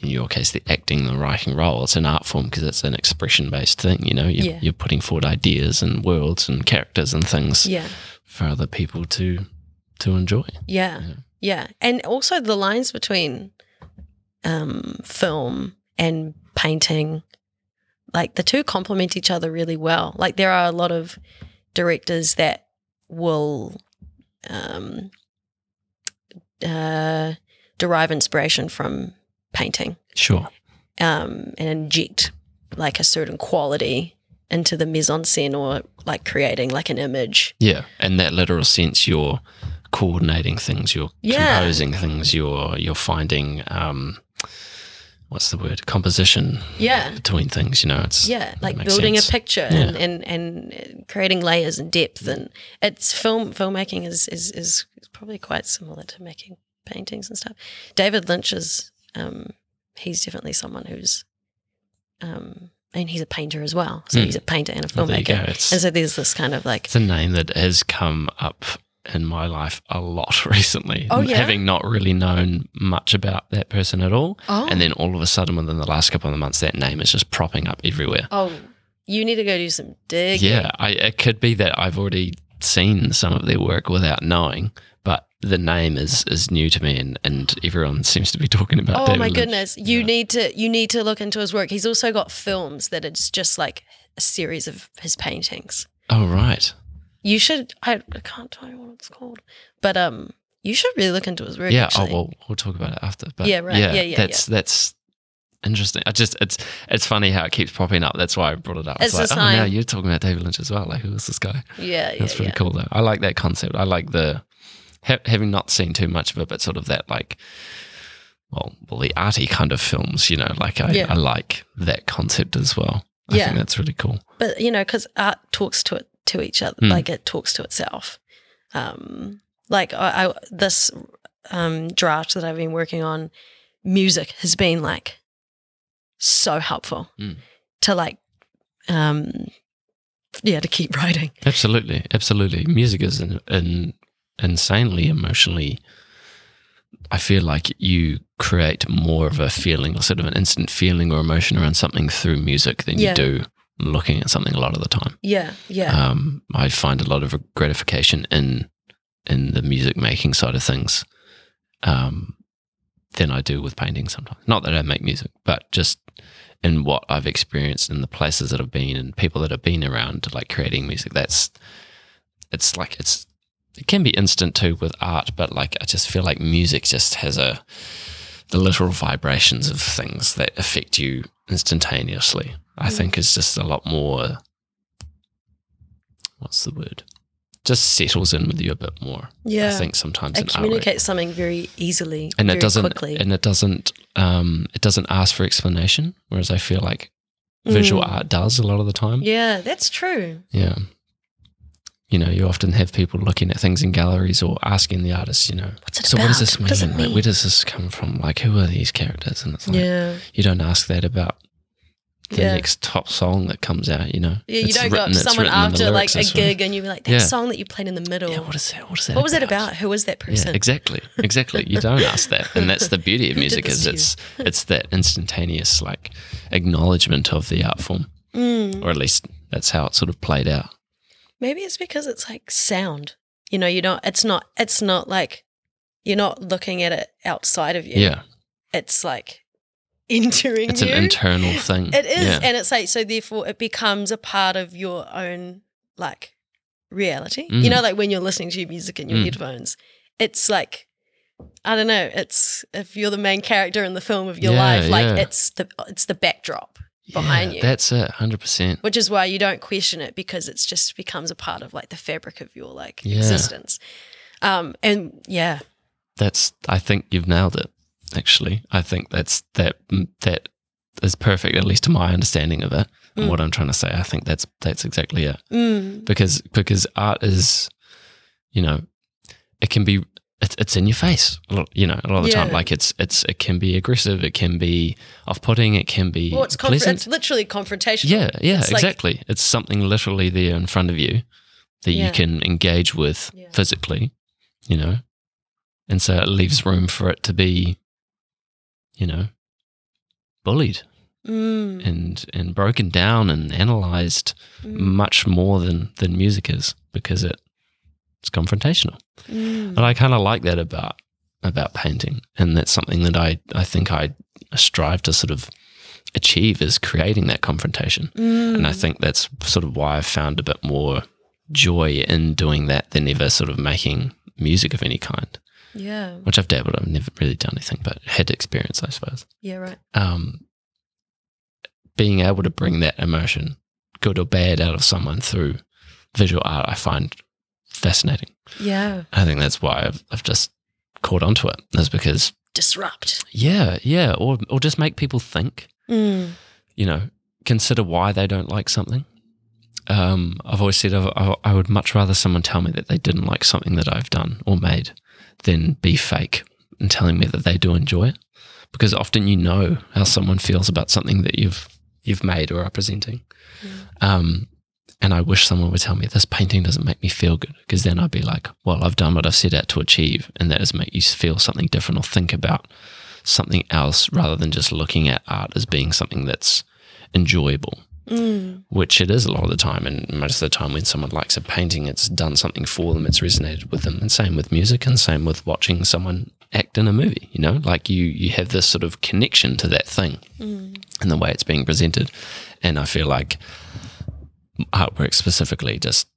in your case, the acting, the writing role. It's an art form because it's an expression based thing. You know, you're, Yeah. you're putting forward ideas and worlds and characters and things Yeah. for other people to to enjoy. Yeah. Yeah. Yeah. And also the lines between um, film and painting, like the two complement each other really well. Like there are a lot of directors that will um, uh, derive inspiration from painting Sure. um, and inject like a certain quality into the mise en scène or like creating like an image. Yeah, in that literal sense, you're coordinating things, you're Yeah. composing things, you're you're finding um, what's the word composition Yeah. between things. You know, it's yeah like building sense. a picture and, and and creating layers and depth and it's film filmmaking is, is is probably quite similar to making paintings and stuff david lynch is um he's definitely someone who's um and he's a painter as well so Hmm. he's a painter and a Well, go. filmmaker It's, and so there's this kind of like it's a name that has come up in my life a lot recently. Oh, yeah? having not really known much about that person at all, oh and then all of a sudden, within the last couple of months, that name is just propping up everywhere. oh you need to go do some digging Yeah, I, it could be that I've already seen some of their work without knowing, the name is is new to me, and, and everyone seems to be talking about. Oh David my Lynch. goodness! You Yeah. need to you need to look into his work. He's also got films that it's just like a series of his paintings. Oh right, You should. I, I can't tell you what it's called, but um, you should really look into his work. yeah. actually. Oh well, we'll talk about it after. But Yeah, right. Yeah, yeah, That's that's interesting. I just it's it's funny how it keeps popping up. That's why I brought it up. It's like, a oh, now you're talking about David Lynch as well. Like, who is this guy? yeah, yeah, That's pretty yeah. cool though. I like that concept. I like the ha- having not seen too much of it, but sort of that like. Well, well, the arty kind of films, you know, like I, Yeah. I like that concept as well. I Yeah. think that's really cool. But you know, because art talks to it to each other, Hmm. like it talks to itself. Um, like I, I this um draft that I've been working on, music has been like so helpful Hmm. to like, um, yeah, to keep writing. Absolutely, absolutely. Music is an, an insanely emotionally. I feel like you create more of a feeling, sort of an instant feeling or emotion around something through music than Yeah. you do looking at something a lot of the time. Yeah, yeah, Um, I find a lot of gratification in in the music making side of things um, than I do with painting sometimes. Not that I make music, but just in what I've experienced in the places that I've been and people that have been around, like creating music. That's it's like it's it can be instant too with art, but like I just feel like music just has a the literal vibrations of things that affect you instantaneously. I Mm. think is just a lot more. What's the word? Just settles in with you a bit more. yeah. I think sometimes it communicates something very easily and very it doesn't quickly. and it doesn't um it doesn't ask for explanation whereas i feel like visual Mm. art does a lot of the time Yeah, that's true. yeah you know you often have people looking at things in galleries or asking the artists, you know What's it so what does this mean? Does it Like, where does this come from like who are these characters and it's like yeah, you don't ask that about the Yeah. next top song that comes out you know yeah. You It's don't go up to someone written after like a well. gig and you be like, "That Yeah. song that you played in the middle. yeah what is that what is that what was it about? Who was that person?" Yeah, exactly, exactly. You don't ask that, and that's the beauty of music is it's it's that instantaneous like acknowledgement of the art form, Mm. or at least that's how it sort of played out. Maybe it's because it's like sound. You know, you don't. It's not. It's not like you're not looking at it outside of you. Yeah, It's like entering it's you. an internal thing. It is, Yeah. and it's like so. Therefore, it becomes a part of your own like reality. You Mm. know, like when you're listening to your music in your Mm. headphones, it's like I don't know. It's if you're the main character in the film of your Yeah, life, like yeah. it's the it's the backdrop, behind Yeah, you. That's it, hundred percent. which is why you don't question it because it's just becomes a part of like the fabric of your like Yeah. existence. Um, and yeah, That's I think you've nailed it. Actually, I think that's that that is perfect, at least to my understanding of it. And Mm. what I'm trying to say, I think that's that's exactly it. mm, because because art is you know it can be it's it's in your face. You know, a lot of the time, like it's it's it can be aggressive, it can be off-putting, it can be Well, it's, conf- it's literally confrontational. yeah, yeah, It's like- exactly. it's something literally there in front of you that Yeah. you can engage with Yeah. physically, you know, and so it leaves room for it to be, you know, bullied Mm, and and broken down and analyzed mm, much more than than music is because it it's confrontational. mm. And I kind of like that about about painting, and that's something that I I think I strive to sort of achieve is creating that confrontation. And I Mm. think that's sort of why I've found a bit more joy in doing that than ever sort of making music of any kind, Yeah. which I've dabbled. I've never really done anything, but had experience, I suppose. Yeah. Right. Um, being able to bring that emotion, good or bad, out of someone through visual art, I find fascinating. Yeah. I think that's why I've, I've just caught onto it. Is because Disrupt. yeah, yeah, or or just make people think. Mm. You know, consider why they don't like something. Um, I've always said I, I, would much rather someone tell me that they didn't like something that I've done or made than be fake and telling me that they do enjoy it. Because often you know how someone feels about something that you've you've made or are presenting. Um, and I wish someone would tell me this painting doesn't make me feel good because then I'd be like, well, I've done what I've set out to achieve, and that is make you feel something different or think about something else rather than just looking at art as being something that's enjoyable, Mm. which it is a lot of the time. And most of the time, when someone likes a painting, it's done something for them, it's resonated with them. And same with music, and same with watching someone act in a movie. You know, like you you have this sort of connection to that thing Mm. and the way it's being presented. And I feel like artwork specifically just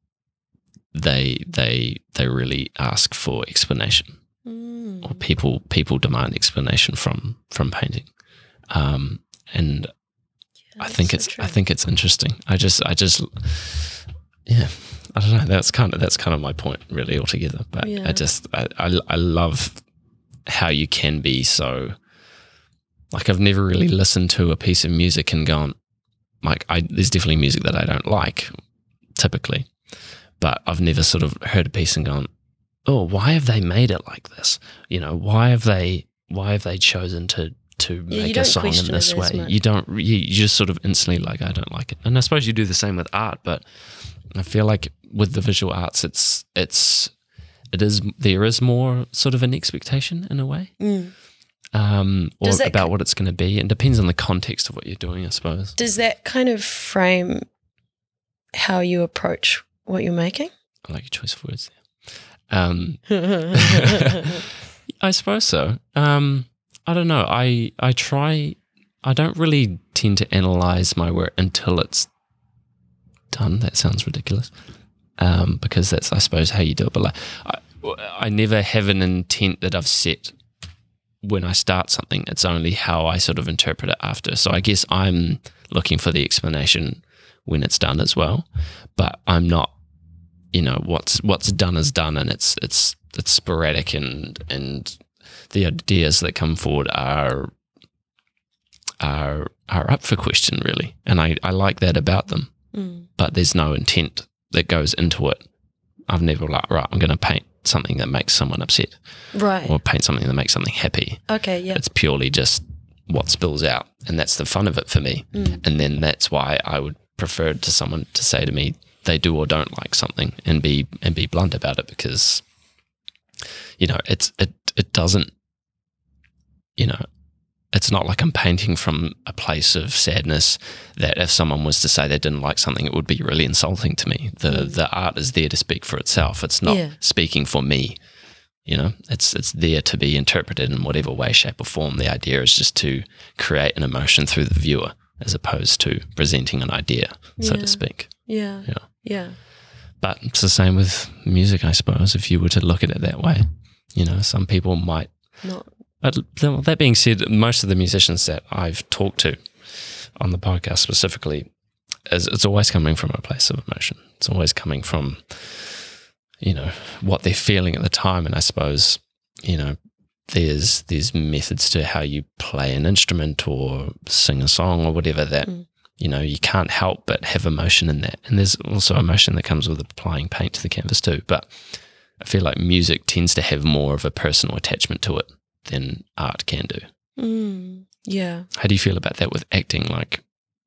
they they they really ask for explanation Mm. or people people demand explanation from from painting um and i think so it's true. i think it's interesting i just i just yeah i don't know that's kind of that's kind of my point really altogether but Yeah. i just I, I i love how you can be so like i've never really listened to a piece of music and gone like i there's definitely music that i don't like typically but i've never sort of heard a piece and gone oh, why have they made it like this? You know, why have they why have they chosen to to Yeah, make a song in this way? You don't. You, you just sort of instantly like, I don't like it. And I suppose you do the same with art, but I feel like with the visual arts, it's it's it is there is more sort of an expectation in a way. Mm. Um, or about c- what it's going to be. And depends on the context of what you're doing, I suppose. Does that kind of frame how you approach what you're making? I like your choice of words there. Um, I suppose so. Um, I don't know. I I try. I don't really tend to analyze my work until it's done. That sounds ridiculous, um, because that's I suppose how you do it. But like, I, I never have an intent that I've set when I start something. It's only how I sort of interpret it after. So I guess I'm looking for the explanation when it's done as well, but I'm not you know what's what's done is done and it's it's it's sporadic and and the ideas that come forward are are are up for question really and I, I like that about them Mm. but there's no intent that goes into it I've never like right I'm going to paint something that makes someone upset Right. or paint something that makes something happy okay. Yeah. it's purely just what spills out and that's the fun of it for me Mm. and then that's why I would prefer to someone to say to me they do or don't like something and be and be blunt about it because you know it's it it doesn't you know it's not like I'm painting from a place of sadness that if someone was to say they didn't like something it would be really insulting to me the hmm. the art is there to speak for itself it's not Yeah. speaking for me you know it's it's there to be interpreted in whatever way shape or form the idea is just to create an emotion through the viewer as opposed to presenting an idea so Yeah. to speak yeah. Yeah. Yeah. but it's the same with music i suppose if you were to look at it that way you know some people might Not. But that being said most of the musicians that i've talked to on the podcast specifically is it's always coming from a place of emotion. It's always coming from you know what they're feeling at the time. And i suppose you know there's there's methods to how you play an instrument or sing a song or whatever that Mm. you know you can't help but have emotion in that. And there's also emotion that comes with applying paint to the canvas too. But I feel like music tends to have more of a personal attachment to it than art can do. Mm, yeah. How do you feel about that with acting? Like,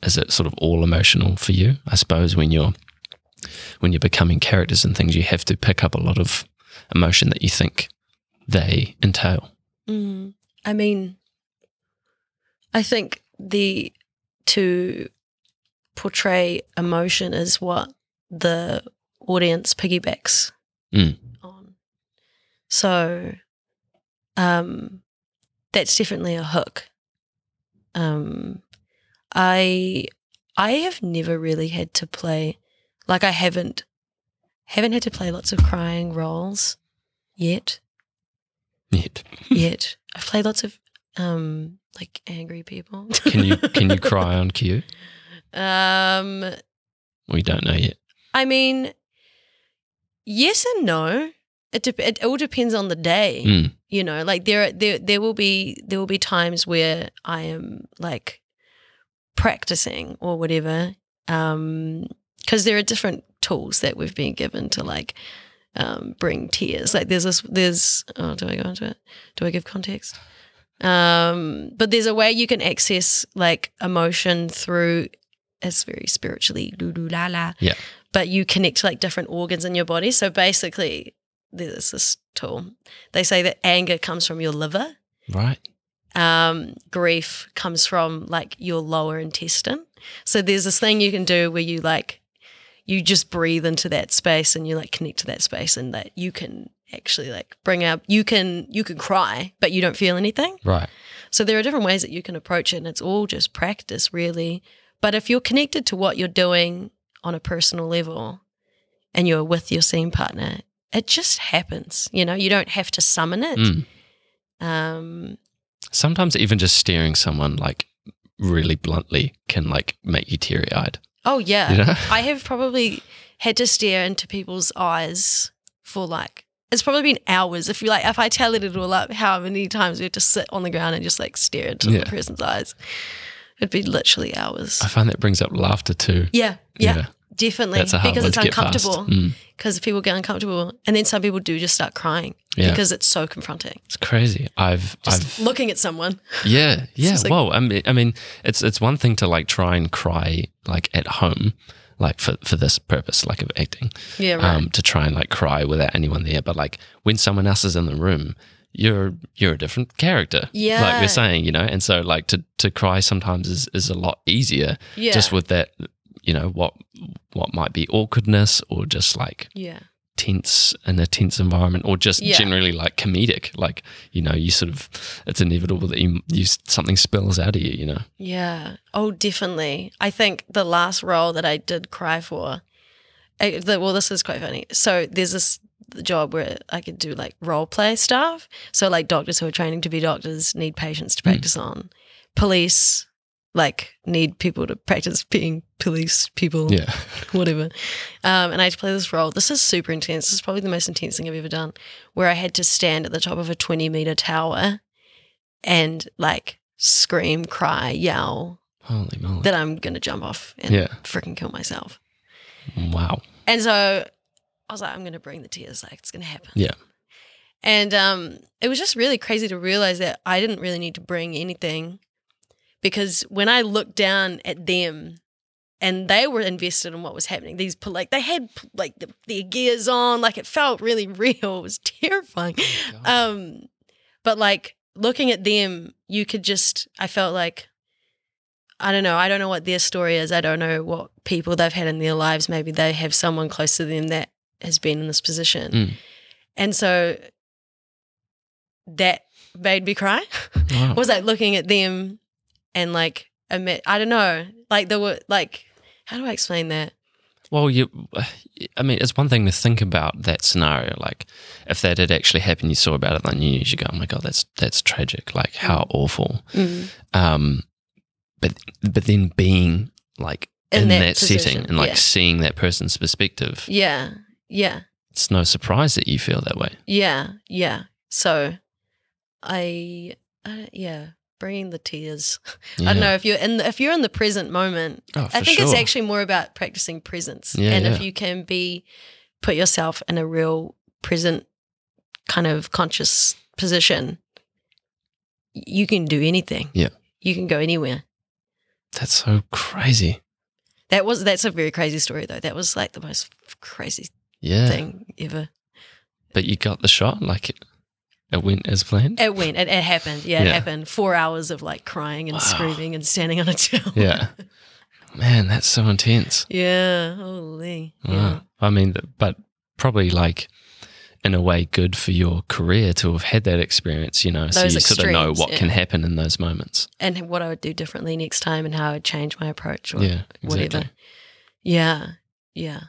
is it sort of all emotional for you? I suppose when you're when you're becoming characters and things, you have to pick up a lot of emotion that you think they entail. Mm. I mean, I think the to portray emotion is what the audience piggybacks Mm. on. So, um, that's definitely a hook. Um, I I have never really had to play like I haven't haven't had to play lots of crying roles yet Yet. yet. I've played lots of um like angry people. Can you can you cry on cue? um We don't know yet. I mean yes and no. It dep it all depends on the day. Mm. You know, like there there there will be there will be times where I am like practicing or whatever um because there are different tools that we've been given to like um, bring tears. Like there's this, there's, oh, do I go into it? Do I give context? Um, but there's a way you can access like emotion through, it's very spiritually, lulu la la. Yeah. But you connect like different organs in your body. So basically, there's this tool. They say that anger comes from your liver. Right. Um, grief comes from like your lower intestine. So there's this thing you can do where you like you just breathe into that space and you like connect to that space and that you can actually like bring up you can you can cry but you don't feel anything Right. so there are different ways that you can approach it and it's all just practice really but if you're connected to what you're doing on a personal level and you're with your scene partner it just happens you know you don't have to summon it Mm. um Sometimes even just staring someone like really bluntly can like make you teary eyed. oh yeah You know? I have probably had to stare into people's eyes for like it's probably been hours. If you like, if I tallied it all up, how many times we had to sit on the ground and just like stare into Yeah. the person's eyes, it'd be literally hours. I find that brings up laughter too. Yeah, yeah, Yeah. Definitely. That's a hard because it's to get past. uncomfortable. Mm. Because people get uncomfortable, and then some people do just start crying Yeah. because it's so confronting. It's crazy. I've Just I've looking at someone. Yeah, yeah. like- well, I mean, I mean, it's it's one thing to like try and cry like at home, like for for this purpose, like of acting, Yeah, right. um, to try and like cry without anyone there. But like when someone else is in the room, you're you're a different character. Yeah. like we're saying, you know. And so like to to cry sometimes is is a lot easier, yeah, just with that, you know, what what might be awkwardness or just like yeah, tense in a tense environment or just Yeah. generally like comedic like you know you sort of it's inevitable that you, you something spills out of you you know yeah. Oh, definitely. I think the last role that I did cry for. I, the, well, this is quite funny. So there's this job where I could do like role play stuff. So like doctors who are training to be doctors need patients to hmm. practice on. Police like need people to practice being police people. yeah whatever. Um, and I had to play this role. This is super intense. This is probably the most intense thing I've ever done, where I had to stand at the top of a 20 meter tower and like scream, cry, yell holy moly that I'm going to jump off and Yeah. freaking kill myself. wow And so I was like, I'm going to bring the tears. Like, it's going to happen. Yeah. And um, it was just really crazy to realize that I didn't really need to bring anything because when I looked down at them and they were invested in what was happening, these, like, they had like the, their gears on, like, it felt really real. It was terrifying. Um, but like looking at them, you could just, I felt like, I don't know. I don't know what their story is. I don't know what people they've had in their lives. Maybe they have someone close to them that has been in this position. Mm. And so that made me cry. Wow. was like looking at them and like, admit, I don't know. Like, there were, like, how do I explain that? well you i mean it's one thing to think about that scenario like if that had actually happened you saw about it on the news you go oh my god that's that's tragic like how awful Mm. um but but then being like In in, that that, setting and like yeah. seeing that person's perspective Yeah. Yeah. it's no surprise that you feel that way Yeah, yeah. So, I, I yeah, bringing the tears. I don't know if you're in the, if you're in the present moment. Oh, I think it's actually more about practicing presence, Yeah, and if you can be put yourself in a real present kind of conscious position, you can do anything. Yeah. You can go anywhere. That's so crazy. That was that's a very crazy story though. That was like the most crazy Yeah. thing ever. But you got the shot, like it, went as planned. It went. It, it happened. Yeah, it happened. Four hours of like crying and Wow. screaming and standing on a tower. Yeah. Man, that's so intense. yeah. Holy. Wow. Yeah. I mean, but probably like in a way good for your career to have had that experience, you know, so Those you sort of know extremes, what can happen in those moments. And what I would do differently next time and how I'd change my approach or yeah, whatever. exactly. Yeah. Yeah.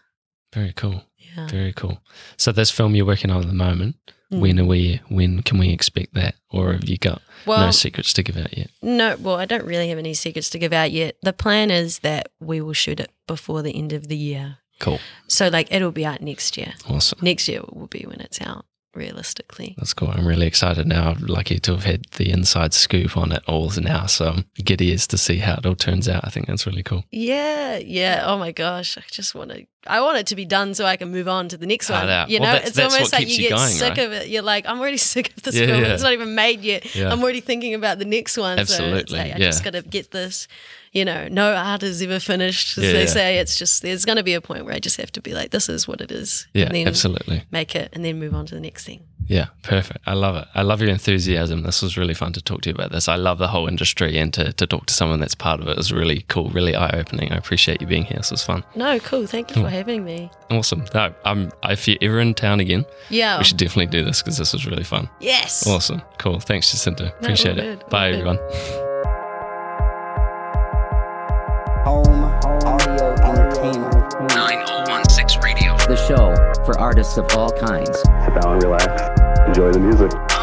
Very cool. Yeah. Very cool. So this film you're working on at the moment, Mm. when are we? When can we expect that? Or have you got Well, no secrets to give out yet? No, well, I don't really have any secrets to give out yet. The plan is that we will shoot it before the end of the year. Cool. So, like, it'll be out next year. Awesome. Next year will be when it's out, realistically. That's cool. I'm really excited now. I'm lucky to have had the inside scoop on it all now. So I'm giddy as to see how it all turns out. I think that's really cool. Yeah, yeah. Oh my gosh, I just want to. I want it to be done so I can move on to the next one. You Well, know, that's- it's that's almost like you get going, sick right? of it. You're like, I'm already sick of this Yeah, film. yeah. It's not even made yet. Yeah. I'm already thinking about the next one. So it's Absolutely, like, I just got to get this. You know, no art is ever finished, as Yeah, they yeah. say. It's just there's going to be a point where I just have to be like, this is what it is. Yeah, and then absolutely. Make it and then move on to the next thing. Yeah, perfect. I love it. I love your enthusiasm. This was really fun to talk to you about this. I love the whole industry and to, to talk to someone that's part of it is really cool, really eye opening. I appreciate you being here. This was fun. No, cool. Thank you Cool. for having me. Awesome. No, I'm, if you're ever in town again, Yeah. we should definitely do this because this was really fun. yes. Awesome. Cool. Thanks, Jacinta. Appreciate all it. good, all Bye, good. Home Audio Entertainment. 9016 Radio. The show for artists of all kinds. Sit down, and relax, enjoy the music.